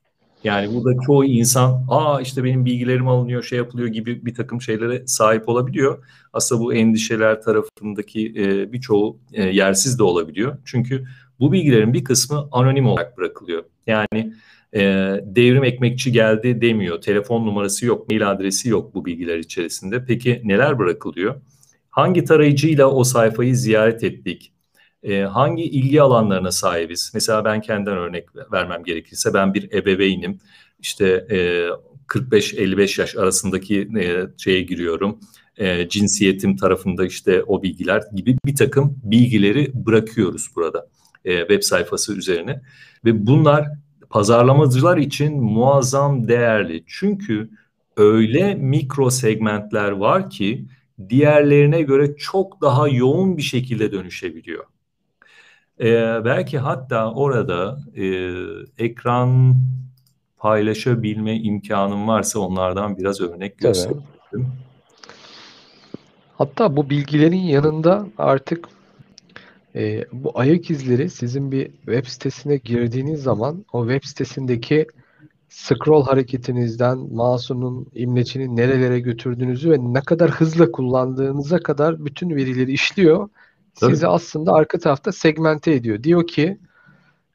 Yani burada çoğu insan aa işte benim bilgilerim alınıyor şey yapılıyor gibi bir takım şeylere sahip olabiliyor. Aslında bu endişeler tarafındaki e, birçoğu e, yersiz de olabiliyor. Çünkü bu bilgilerin bir kısmı anonim olarak bırakılıyor. Yani e, devrim ekmekçi geldi demiyor. Telefon numarası yok, mail adresi yok bu bilgiler içerisinde. Peki neler bırakılıyor? Hangi tarayıcıyla o sayfayı ziyaret ettik? E, hangi ilgi alanlarına sahibiz? Mesela ben kendimden örnek vermem gerekirse ben bir ebeveynim. İşte e, 45-55 yaş arasındaki e, şeye giriyorum. E, cinsiyetim tarafında işte o bilgiler gibi bir takım bilgileri bırakıyoruz burada e, web sayfası üzerine. Ve bunlar pazarlamacılar için muazzam değerli. Çünkü öyle mikro segmentler var ki diğerlerine göre çok daha yoğun bir şekilde dönüşebiliyor. Ee, belki hatta orada e, ekran paylaşabilme imkanım varsa onlardan biraz örnek göstereyim. Hatta bu bilgilerin yanında artık e, bu ayak izleri sizin bir web sitesine girdiğiniz zaman o web sitesindeki scroll hareketinizden mouse'unun imlecini nerelere götürdüğünüzü ve ne kadar hızla kullandığınıza kadar bütün verileri işliyor Tabii. sizi aslında arka tarafta segmente ediyor. Diyor ki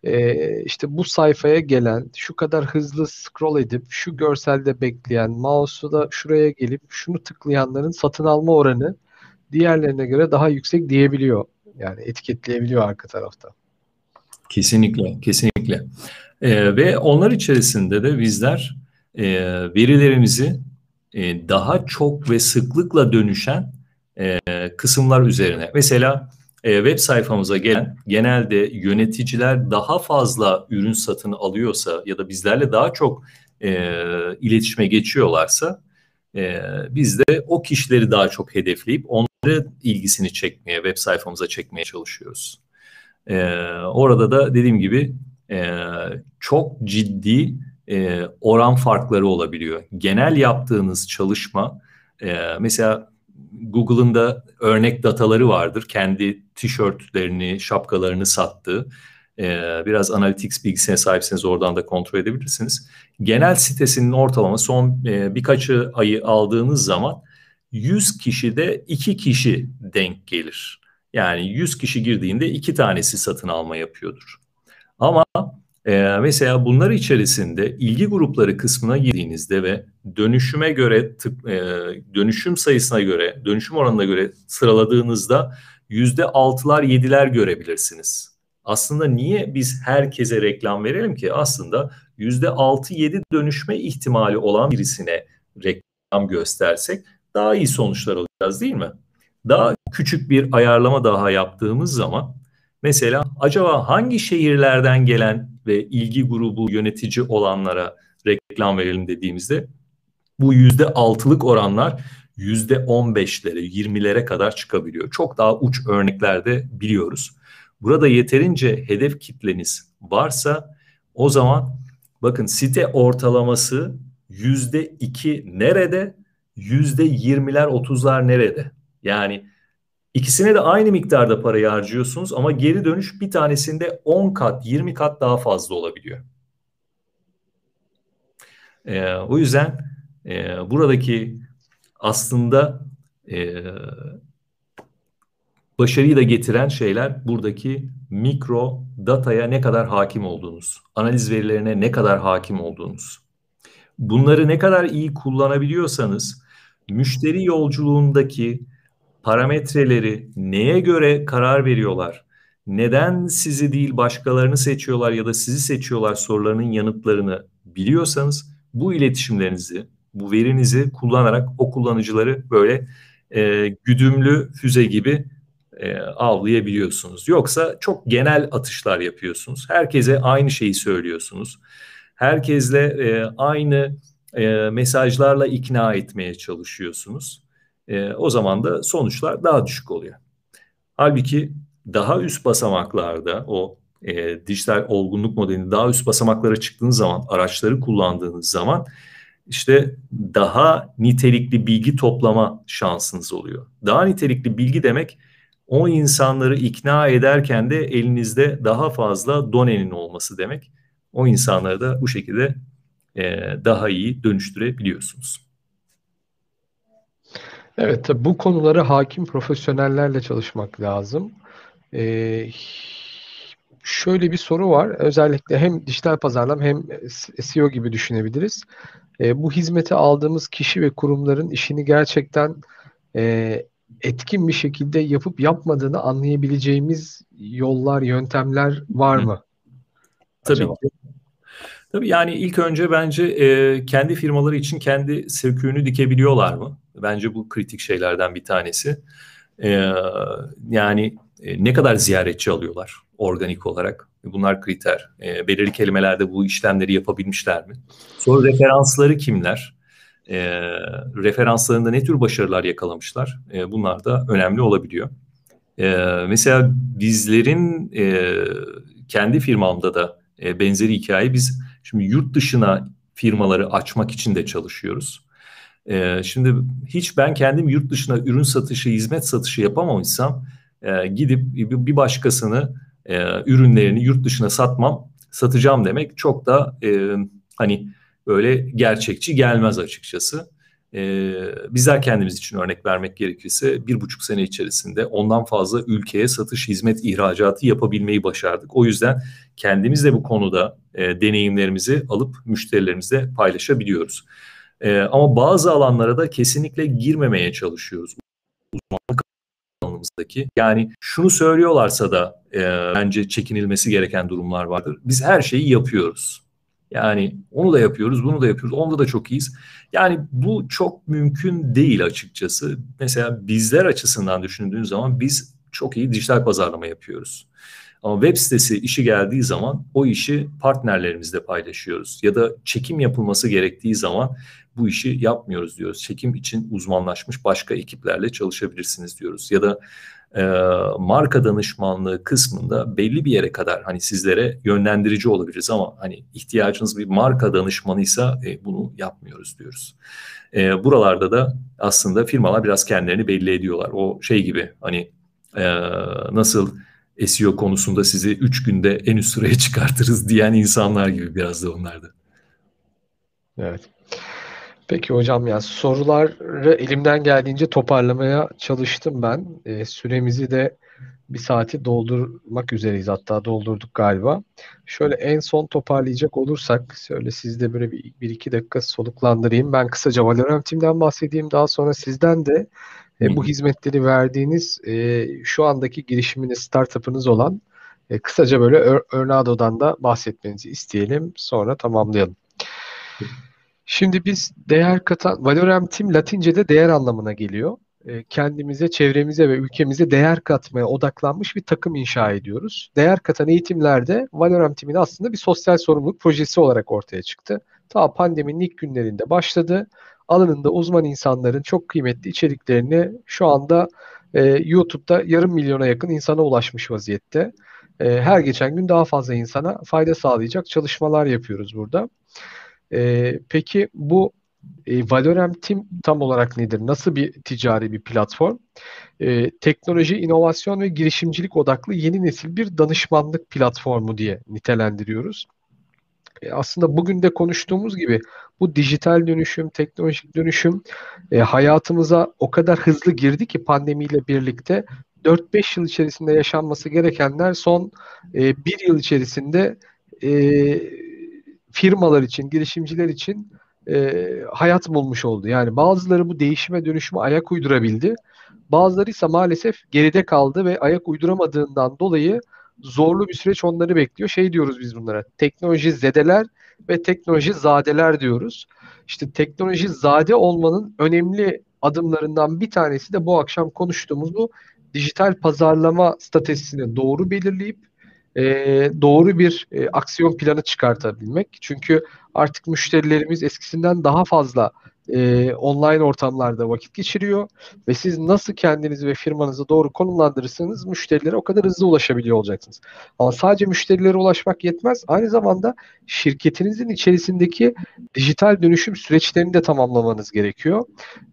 e, işte bu sayfaya gelen, şu kadar hızlı scroll edip, şu görselde bekleyen, mouse'u da şuraya gelip şunu tıklayanların satın alma oranı diğerlerine göre daha yüksek diyebiliyor. Yani etiketleyebiliyor arka tarafta. Kesinlikle, kesinlikle. Ee, ve onlar içerisinde de bizler e, verilerimizi e, daha çok ve sıklıkla dönüşen e, kısımlar üzerine. Mesela e, web sayfamıza gelen genelde yöneticiler daha fazla ürün satın alıyorsa ya da bizlerle daha çok e, iletişime geçiyorlarsa e, biz de o kişileri daha çok hedefleyip onları ilgisini çekmeye, web sayfamıza çekmeye çalışıyoruz. E, orada da dediğim gibi e, çok ciddi e, oran farkları olabiliyor. Genel yaptığınız çalışma e, mesela Google'ın da örnek dataları vardır. Kendi tişörtlerini, şapkalarını sattığı. Ee, biraz Analytics bilgisine sahipseniz oradan da kontrol edebilirsiniz. Genel sitesinin ortalama son e, birkaç ayı aldığınız zaman 100 kişide 2 kişi denk gelir. Yani 100 kişi girdiğinde 2 tanesi satın alma yapıyordur. Ama Ee, mesela bunlar içerisinde ilgi grupları kısmına girdiğinizde ve dönüşüme göre tık, e, dönüşüm sayısına göre, dönüşüm oranına göre sıraladığınızda yüzde altılar yediler görebilirsiniz. Aslında niye biz herkese reklam verelim ki? Aslında yüzde altı yedi dönüşme ihtimali olan birisine reklam göstersek daha iyi sonuçlar alacağız değil mi? Daha küçük bir ayarlama daha yaptığımız zaman mesela acaba hangi şehirlerden gelen ve ilgi grubu yönetici olanlara reklam verelim dediğimizde bu yüzde altılık oranlar yüzde on beşlere, yirmilere kadar çıkabiliyor. Çok daha uç örneklerde biliyoruz. Burada yeterince hedef kitleniz varsa o zaman bakın site ortalaması yüzde iki nerede, yüzde yirmiler otuzlar nerede? Yani ikisine de aynı miktarda parayı harcıyorsunuz ama geri dönüş bir tanesinde 10 kat, 20 kat daha fazla olabiliyor. Ee, o yüzden e, buradaki aslında e, başarıyı da getiren şeyler buradaki mikro dataya ne kadar hakim olduğunuz, analiz verilerine ne kadar hakim olduğunuz. Bunları ne kadar iyi kullanabiliyorsanız müşteri yolculuğundaki parametreleri neye göre karar veriyorlar? Neden sizi değil başkalarını seçiyorlar ya da sizi seçiyorlar sorularının yanıtlarını biliyorsanız bu iletişimlerinizi, bu verinizi kullanarak o kullanıcıları böyle e, güdümlü füze gibi e, avlayabiliyorsunuz. Yoksa çok genel atışlar yapıyorsunuz. Herkese aynı şeyi söylüyorsunuz. Herkesle e, aynı e, mesajlarla ikna etmeye çalışıyorsunuz. E, o zaman da sonuçlar daha düşük oluyor. Halbuki daha üst basamaklarda o e, dijital olgunluk modelinin daha üst basamaklara çıktığınız zaman, araçları kullandığınız zaman işte daha nitelikli bilgi toplama şansınız oluyor. Daha nitelikli bilgi demek o insanları ikna ederken de elinizde daha fazla donenin olması demek. O insanları da bu şekilde e, daha iyi dönüştürebiliyorsunuz. Evet, tabii bu konulara hakim profesyonellerle çalışmak lazım. Ee, şöyle bir soru var. Özellikle hem dijital pazarlama hem SEO gibi düşünebiliriz. Ee, bu hizmeti aldığımız kişi ve kurumların işini gerçekten e, etkin bir şekilde yapıp yapmadığını anlayabileceğimiz yollar, yöntemler var mı? Tabii ki. Tabii yani ilk önce bence e, kendi firmaları için kendi söküğünü dikebiliyorlar mı? Bence bu kritik şeylerden bir tanesi. E, yani e, ne kadar ziyaretçi alıyorlar organik olarak? Bunlar kriter. E, belirli kelimelerde bu işlemleri yapabilmişler mi? Sonra referansları kimler? E, referanslarında ne tür başarılar yakalamışlar? E, bunlar da önemli olabiliyor. E, mesela bizlerin e, kendi firmamda da e, benzeri hikaye biz şimdi yurt dışına firmaları açmak için de çalışıyoruz. E, şimdi hiç ben kendim yurt dışına ürün satışı, hizmet satışı yapamamışsam e, gidip bir başkasını e, ürünlerini yurt dışına satmam, satacağım demek çok da e, hani böyle gerçekçi gelmez açıkçası. Ee, bizler kendimiz için örnek vermek gerekirse bir buçuk sene içerisinde ondan fazla ülkeye satış, hizmet, ihracatı yapabilmeyi başardık. O yüzden kendimiz de bu konuda e, deneyimlerimizi alıp müşterilerimizle paylaşabiliyoruz. E, ama bazı alanlara da kesinlikle girmemeye çalışıyoruz. Uzmanlık alanımızdaki. Yani şunu söylüyorlarsa da e, bence çekinilmesi gereken durumlar vardır. Biz her şeyi yapıyoruz. Yani onu da yapıyoruz, bunu da yapıyoruz. Onda da çok iyiyiz. Yani bu çok mümkün değil açıkçası. Mesela bizler açısından düşündüğün zaman biz çok iyi dijital pazarlama yapıyoruz. Ama web sitesi işi geldiği zaman o işi partnerlerimizle paylaşıyoruz. Ya da çekim yapılması gerektiği zaman bu işi yapmıyoruz diyoruz. Çekim için uzmanlaşmış başka ekiplerle çalışabilirsiniz diyoruz. Ya da e, marka danışmanlığı kısmında belli bir yere kadar hani sizlere yönlendirici olabiliriz ama hani ihtiyacınız bir marka danışmanıysa e, bunu yapmıyoruz diyoruz. E, buralarda da aslında firmalar biraz kendilerini belli ediyorlar. O şey gibi hani e, nasıl SEO konusunda sizi 3 günde en üst sıraya çıkartırız diyen insanlar gibi biraz da onlarda. Evet. Peki hocam ya soruları elimden geldiğince toparlamaya çalıştım ben. E, süremizi de bir saati doldurmak üzereyiz. Hatta doldurduk galiba. Şöyle en son toparlayacak olursak şöyle sizde böyle bir, bir iki dakika soluklandırayım. Ben kısaca Valorant Team'den bahsedeyim. Daha sonra sizden de e, bu hizmetleri verdiğiniz e, şu andaki girişiminiz, startup'ınız olan e, kısaca böyle Örnado'dan da bahsetmenizi isteyelim. Sonra tamamlayalım. Şimdi biz değer katan, Valorem Team Latince'de değer anlamına geliyor. E, kendimize, çevremize ve ülkemize değer katmaya odaklanmış bir takım inşa ediyoruz. Değer katan eğitimlerde Valorem Team'in aslında bir sosyal sorumluluk projesi olarak ortaya çıktı. Ta pandeminin ilk günlerinde başladı. Alanında uzman insanların çok kıymetli içeriklerini şu anda e, YouTube'da yarım milyona yakın insana ulaşmış vaziyette. E, her geçen gün daha fazla insana fayda sağlayacak çalışmalar yapıyoruz burada. E, peki bu e, Valorem Team tam olarak nedir? Nasıl bir ticari bir platform? E, teknoloji, inovasyon ve girişimcilik odaklı yeni nesil bir danışmanlık platformu diye nitelendiriyoruz. E, aslında bugün de konuştuğumuz gibi bu dijital dönüşüm, teknolojik dönüşüm e, hayatımıza o kadar hızlı girdi ki pandemiyle birlikte 4-5 yıl içerisinde yaşanması gerekenler son e, yıl içerisinde e, firmalar için, girişimciler için e, hayat bulmuş oldu. Yani bazıları bu değişime dönüşüme ayak uydurabildi. Bazıları ise maalesef geride kaldı ve ayak uyduramadığından dolayı zorlu bir süreç onları bekliyor. Şey diyoruz biz bunlara. Teknoloji zedeler ve teknoloji zadeler diyoruz. İşte teknoloji zade olmanın önemli adımlarından bir tanesi de bu akşam konuştuğumuz bu dijital pazarlama stratejisini doğru belirleyip e, doğru bir e, aksiyon planı çıkartabilmek. Çünkü artık müşterilerimiz eskisinden daha fazla e, online ortamlarda vakit geçiriyor ve siz nasıl kendinizi ve firmanızı doğru konumlandırırsanız müşterilere o kadar hızlı ulaşabiliyor olacaksınız. Ama sadece müşterilere ulaşmak yetmez. Aynı zamanda şirketinizin içerisindeki dijital dönüşüm süreçlerini de tamamlamanız gerekiyor.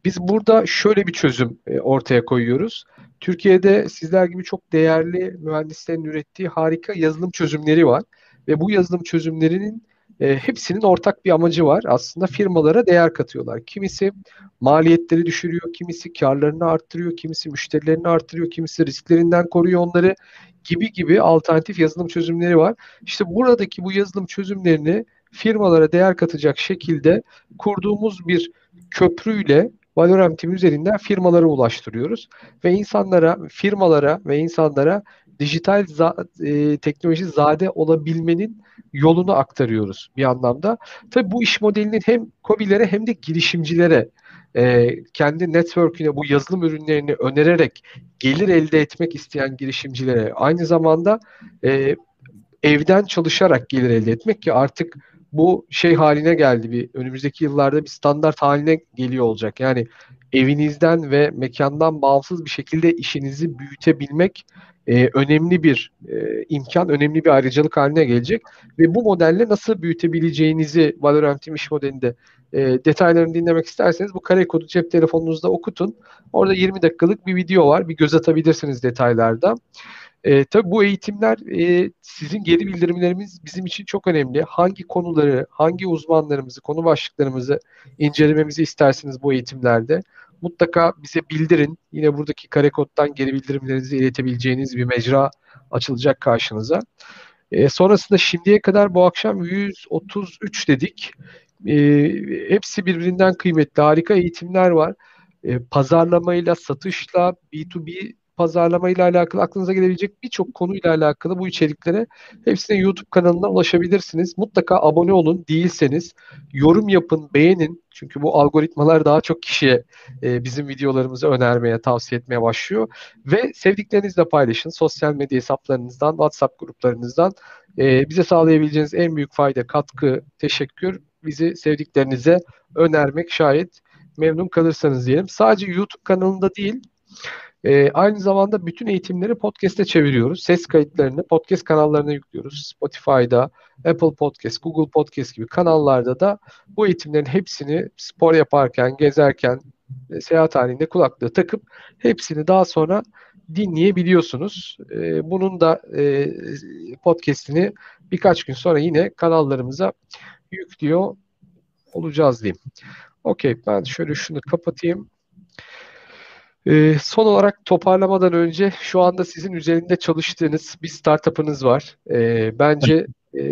Biz burada şöyle bir çözüm e, ortaya koyuyoruz. Türkiye'de sizler gibi çok değerli mühendislerin ürettiği harika yazılım çözümleri var ve bu yazılım çözümlerinin e, hepsinin ortak bir amacı var. Aslında firmalara değer katıyorlar. Kimisi maliyetleri düşürüyor, kimisi karlarını arttırıyor, kimisi müşterilerini arttırıyor, kimisi risklerinden koruyor onları gibi gibi alternatif yazılım çözümleri var. İşte buradaki bu yazılım çözümlerini firmalara değer katacak şekilde kurduğumuz bir köprüyle Valorem Team üzerinden firmalara ulaştırıyoruz ve insanlara, firmalara ve insanlara dijital za, e, teknoloji zade olabilmenin yolunu aktarıyoruz bir anlamda. Tabii bu iş modelinin hem COBİ'lere hem de girişimcilere e, kendi network'üne bu yazılım ürünlerini önererek gelir elde etmek isteyen girişimcilere aynı zamanda e, evden çalışarak gelir elde etmek ki artık bu şey haline geldi bir önümüzdeki yıllarda bir standart haline geliyor olacak. Yani evinizden ve mekandan bağımsız bir şekilde işinizi büyütebilmek e, önemli bir e, imkan, önemli bir ayrıcalık haline gelecek ve bu modelle nasıl büyütebileceğinizi Valorant iş modelinde e, detaylarını dinlemek isterseniz bu kare kodu cep telefonunuzda okutun. Orada 20 dakikalık bir video var. Bir göz atabilirsiniz detaylarda. E, tabii bu eğitimler e, sizin geri bildirimlerimiz bizim için çok önemli. Hangi konuları, hangi uzmanlarımızı, konu başlıklarımızı incelememizi istersiniz bu eğitimlerde mutlaka bize bildirin. Yine buradaki kare koddan geri bildirimlerinizi iletebileceğiniz bir mecra açılacak karşınıza. E, sonrasında şimdiye kadar bu akşam 133 dedik. E, hepsi birbirinden kıymetli, harika eğitimler var. E, pazarlamayla, satışla, B2B pazarlama ile alakalı aklınıza gelebilecek birçok konuyla alakalı bu içeriklere hepsine YouTube kanalına ulaşabilirsiniz. Mutlaka abone olun değilseniz yorum yapın, beğenin. Çünkü bu algoritmalar daha çok kişiye e, bizim videolarımızı önermeye, tavsiye etmeye başlıyor. Ve sevdiklerinizle paylaşın. Sosyal medya hesaplarınızdan, WhatsApp gruplarınızdan e, bize sağlayabileceğiniz en büyük fayda, katkı, teşekkür bizi sevdiklerinize önermek şayet memnun kalırsanız diyelim. Sadece YouTube kanalında değil, e, aynı zamanda bütün eğitimleri podcast'e çeviriyoruz. Ses kayıtlarını podcast kanallarına yüklüyoruz. Spotify'da, Apple Podcast, Google Podcast gibi kanallarda da bu eğitimlerin hepsini spor yaparken, gezerken, e, seyahat halinde kulaklığı takıp hepsini daha sonra dinleyebiliyorsunuz. E, bunun da e, podcast'ini birkaç gün sonra yine kanallarımıza yüklüyor olacağız diyeyim. Okey ben şöyle şunu kapatayım. E, son olarak toparlamadan önce şu anda sizin üzerinde çalıştığınız bir startup'ınız var. E, bence e,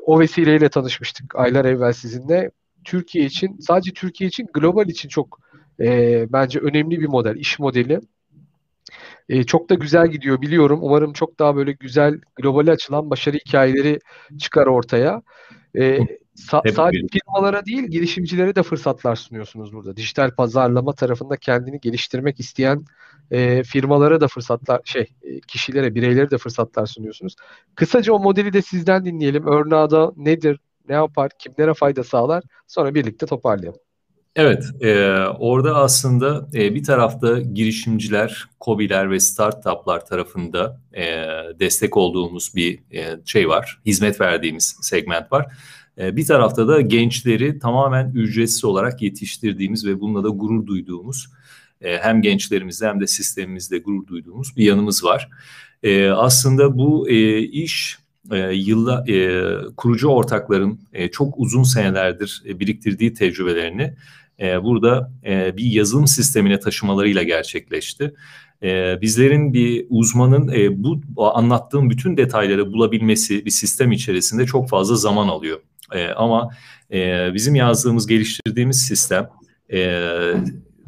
o vesileyle tanışmıştık aylar evvel sizinle. Türkiye için, sadece Türkiye için, global için çok e, bence önemli bir model, iş modeli. E, çok da güzel gidiyor biliyorum. Umarım çok daha böyle güzel, globale açılan başarı hikayeleri çıkar ortaya. E, sa- sadece firmalara değil, girişimcilere de fırsatlar sunuyorsunuz burada. Dijital pazarlama tarafında kendini geliştirmek isteyen e, firmalara da fırsatlar, şey, e, kişilere, bireylere de fırsatlar sunuyorsunuz. Kısaca o modeli de sizden dinleyelim. Örneğada nedir, ne yapar, kimlere fayda sağlar? Sonra birlikte toparlayalım. Evet, e, orada aslında e, bir tarafta girişimciler, COBİ'ler ve startuplar tarafında e, destek olduğumuz bir e, şey var, hizmet verdiğimiz segment var. E, bir tarafta da gençleri tamamen ücretsiz olarak yetiştirdiğimiz ve bununla da gurur duyduğumuz, e, hem gençlerimizde hem de sistemimizde gurur duyduğumuz bir yanımız var. E, aslında bu e, iş e, yılla e, kurucu ortakların e, çok uzun senelerdir e, biriktirdiği tecrübelerini e, burada e, bir yazılım sistemine taşımalarıyla gerçekleşti. E, bizlerin bir uzmanın e, bu anlattığım bütün detayları bulabilmesi bir sistem içerisinde çok fazla zaman alıyor. E, ama e, bizim yazdığımız, geliştirdiğimiz sistem e,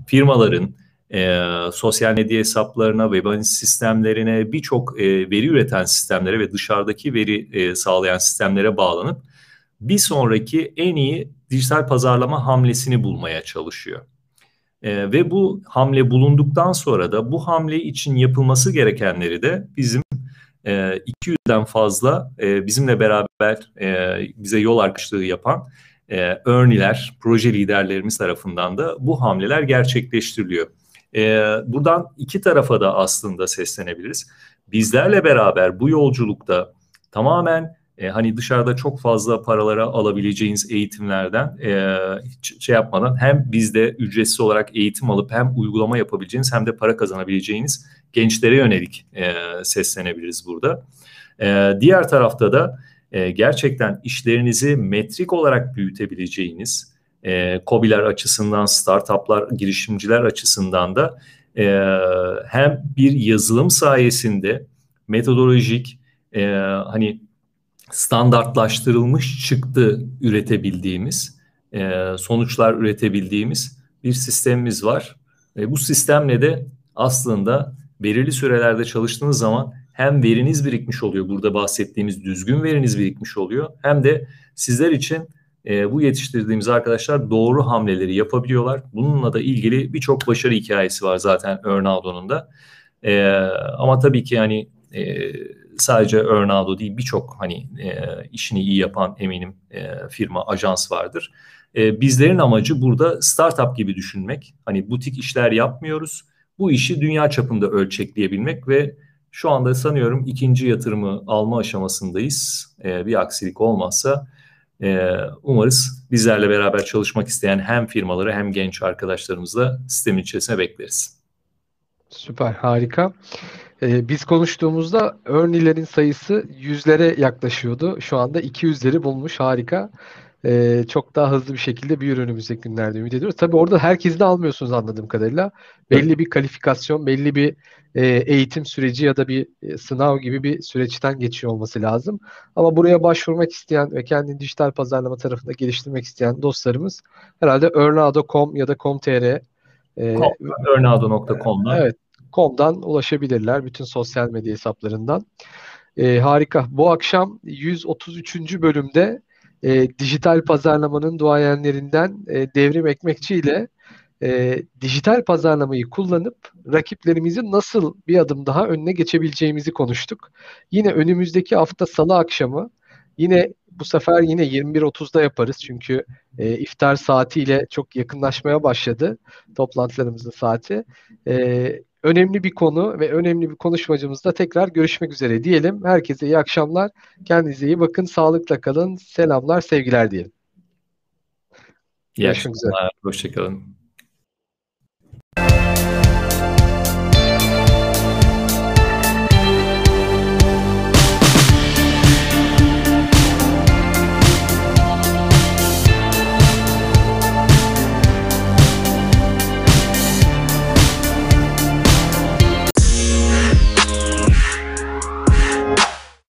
firmaların e, sosyal medya hesaplarına, web analiz sistemlerine, birçok e, veri üreten sistemlere ve dışarıdaki veri e, sağlayan sistemlere bağlanıp bir sonraki en iyi dijital pazarlama hamlesini bulmaya çalışıyor. E, ve bu hamle bulunduktan sonra da bu hamle için yapılması gerekenleri de bizim e, 200'den fazla e, bizimle beraber e, bize yol arkadaşlığı yapan e, örniler, proje liderlerimiz tarafından da bu hamleler gerçekleştiriliyor. E, buradan iki tarafa da aslında seslenebiliriz. Bizlerle beraber bu yolculukta tamamen e, hani dışarıda çok fazla paralara alabileceğiniz eğitimlerden e, hiç şey yapmadan hem bizde ücretsiz olarak eğitim alıp hem uygulama yapabileceğiniz hem de para kazanabileceğiniz gençlere yönelik e, seslenebiliriz burada. E, diğer tarafta da e, gerçekten işlerinizi metrik olarak büyütebileceğiniz, e, COBİ'ler açısından, startuplar, girişimciler açısından da e, hem bir yazılım sayesinde metodolojik, e, hani standartlaştırılmış çıktı üretebildiğimiz, e, sonuçlar üretebildiğimiz bir sistemimiz var. Ve bu sistemle de aslında belirli sürelerde çalıştığınız zaman hem veriniz birikmiş oluyor, burada bahsettiğimiz düzgün veriniz birikmiş oluyor, hem de sizler için e, bu yetiştirdiğimiz arkadaşlar doğru hamleleri yapabiliyorlar. Bununla da ilgili birçok başarı hikayesi var zaten Ernaldo'nun da. E, ama tabii ki yani e, sadece Ernaldo değil birçok hani e, işini iyi yapan eminim e, firma, ajans vardır. E, bizlerin amacı burada startup gibi düşünmek. Hani butik işler yapmıyoruz. Bu işi dünya çapında ölçekleyebilmek ve şu anda sanıyorum ikinci yatırımı alma aşamasındayız. E, bir aksilik olmazsa e, umarız bizlerle beraber çalışmak isteyen hem firmaları hem genç arkadaşlarımızla sistemin içerisine bekleriz. Süper, harika. Ee, biz konuştuğumuzda örnilerin sayısı yüzlere yaklaşıyordu. Şu anda 200'leri bulmuş. Harika. Ee, çok daha hızlı bir şekilde büyür önümüzdeki günlerde ümit ediyoruz. Tabii orada herkesi de almıyorsunuz anladığım kadarıyla. Belli bir kalifikasyon, belli bir e, eğitim süreci ya da bir e, sınav gibi bir süreçten geçiyor olması lazım. Ama buraya başvurmak isteyen ve kendini dijital pazarlama tarafında geliştirmek isteyen dostlarımız herhalde earnado.com ya da com.tr e, earnado.com'da evet com'dan ulaşabilirler bütün sosyal medya hesaplarından. E, harika. Bu akşam 133. bölümde e, dijital pazarlamanın duayenlerinden e, Devrim Ekmekçi ile e, dijital pazarlamayı kullanıp rakiplerimizin nasıl bir adım daha önüne geçebileceğimizi konuştuk. Yine önümüzdeki hafta salı akşamı yine bu sefer yine 21.30'da yaparız çünkü e, iftar saatiyle çok yakınlaşmaya başladı toplantılarımızın saati. E, önemli bir konu ve önemli bir konuşmacımızla tekrar görüşmek üzere diyelim. Herkese iyi akşamlar. Kendinize iyi bakın. Sağlıkla kalın. Selamlar, sevgiler diyelim. İyi Görüşmek üzere. Hoşçakalın.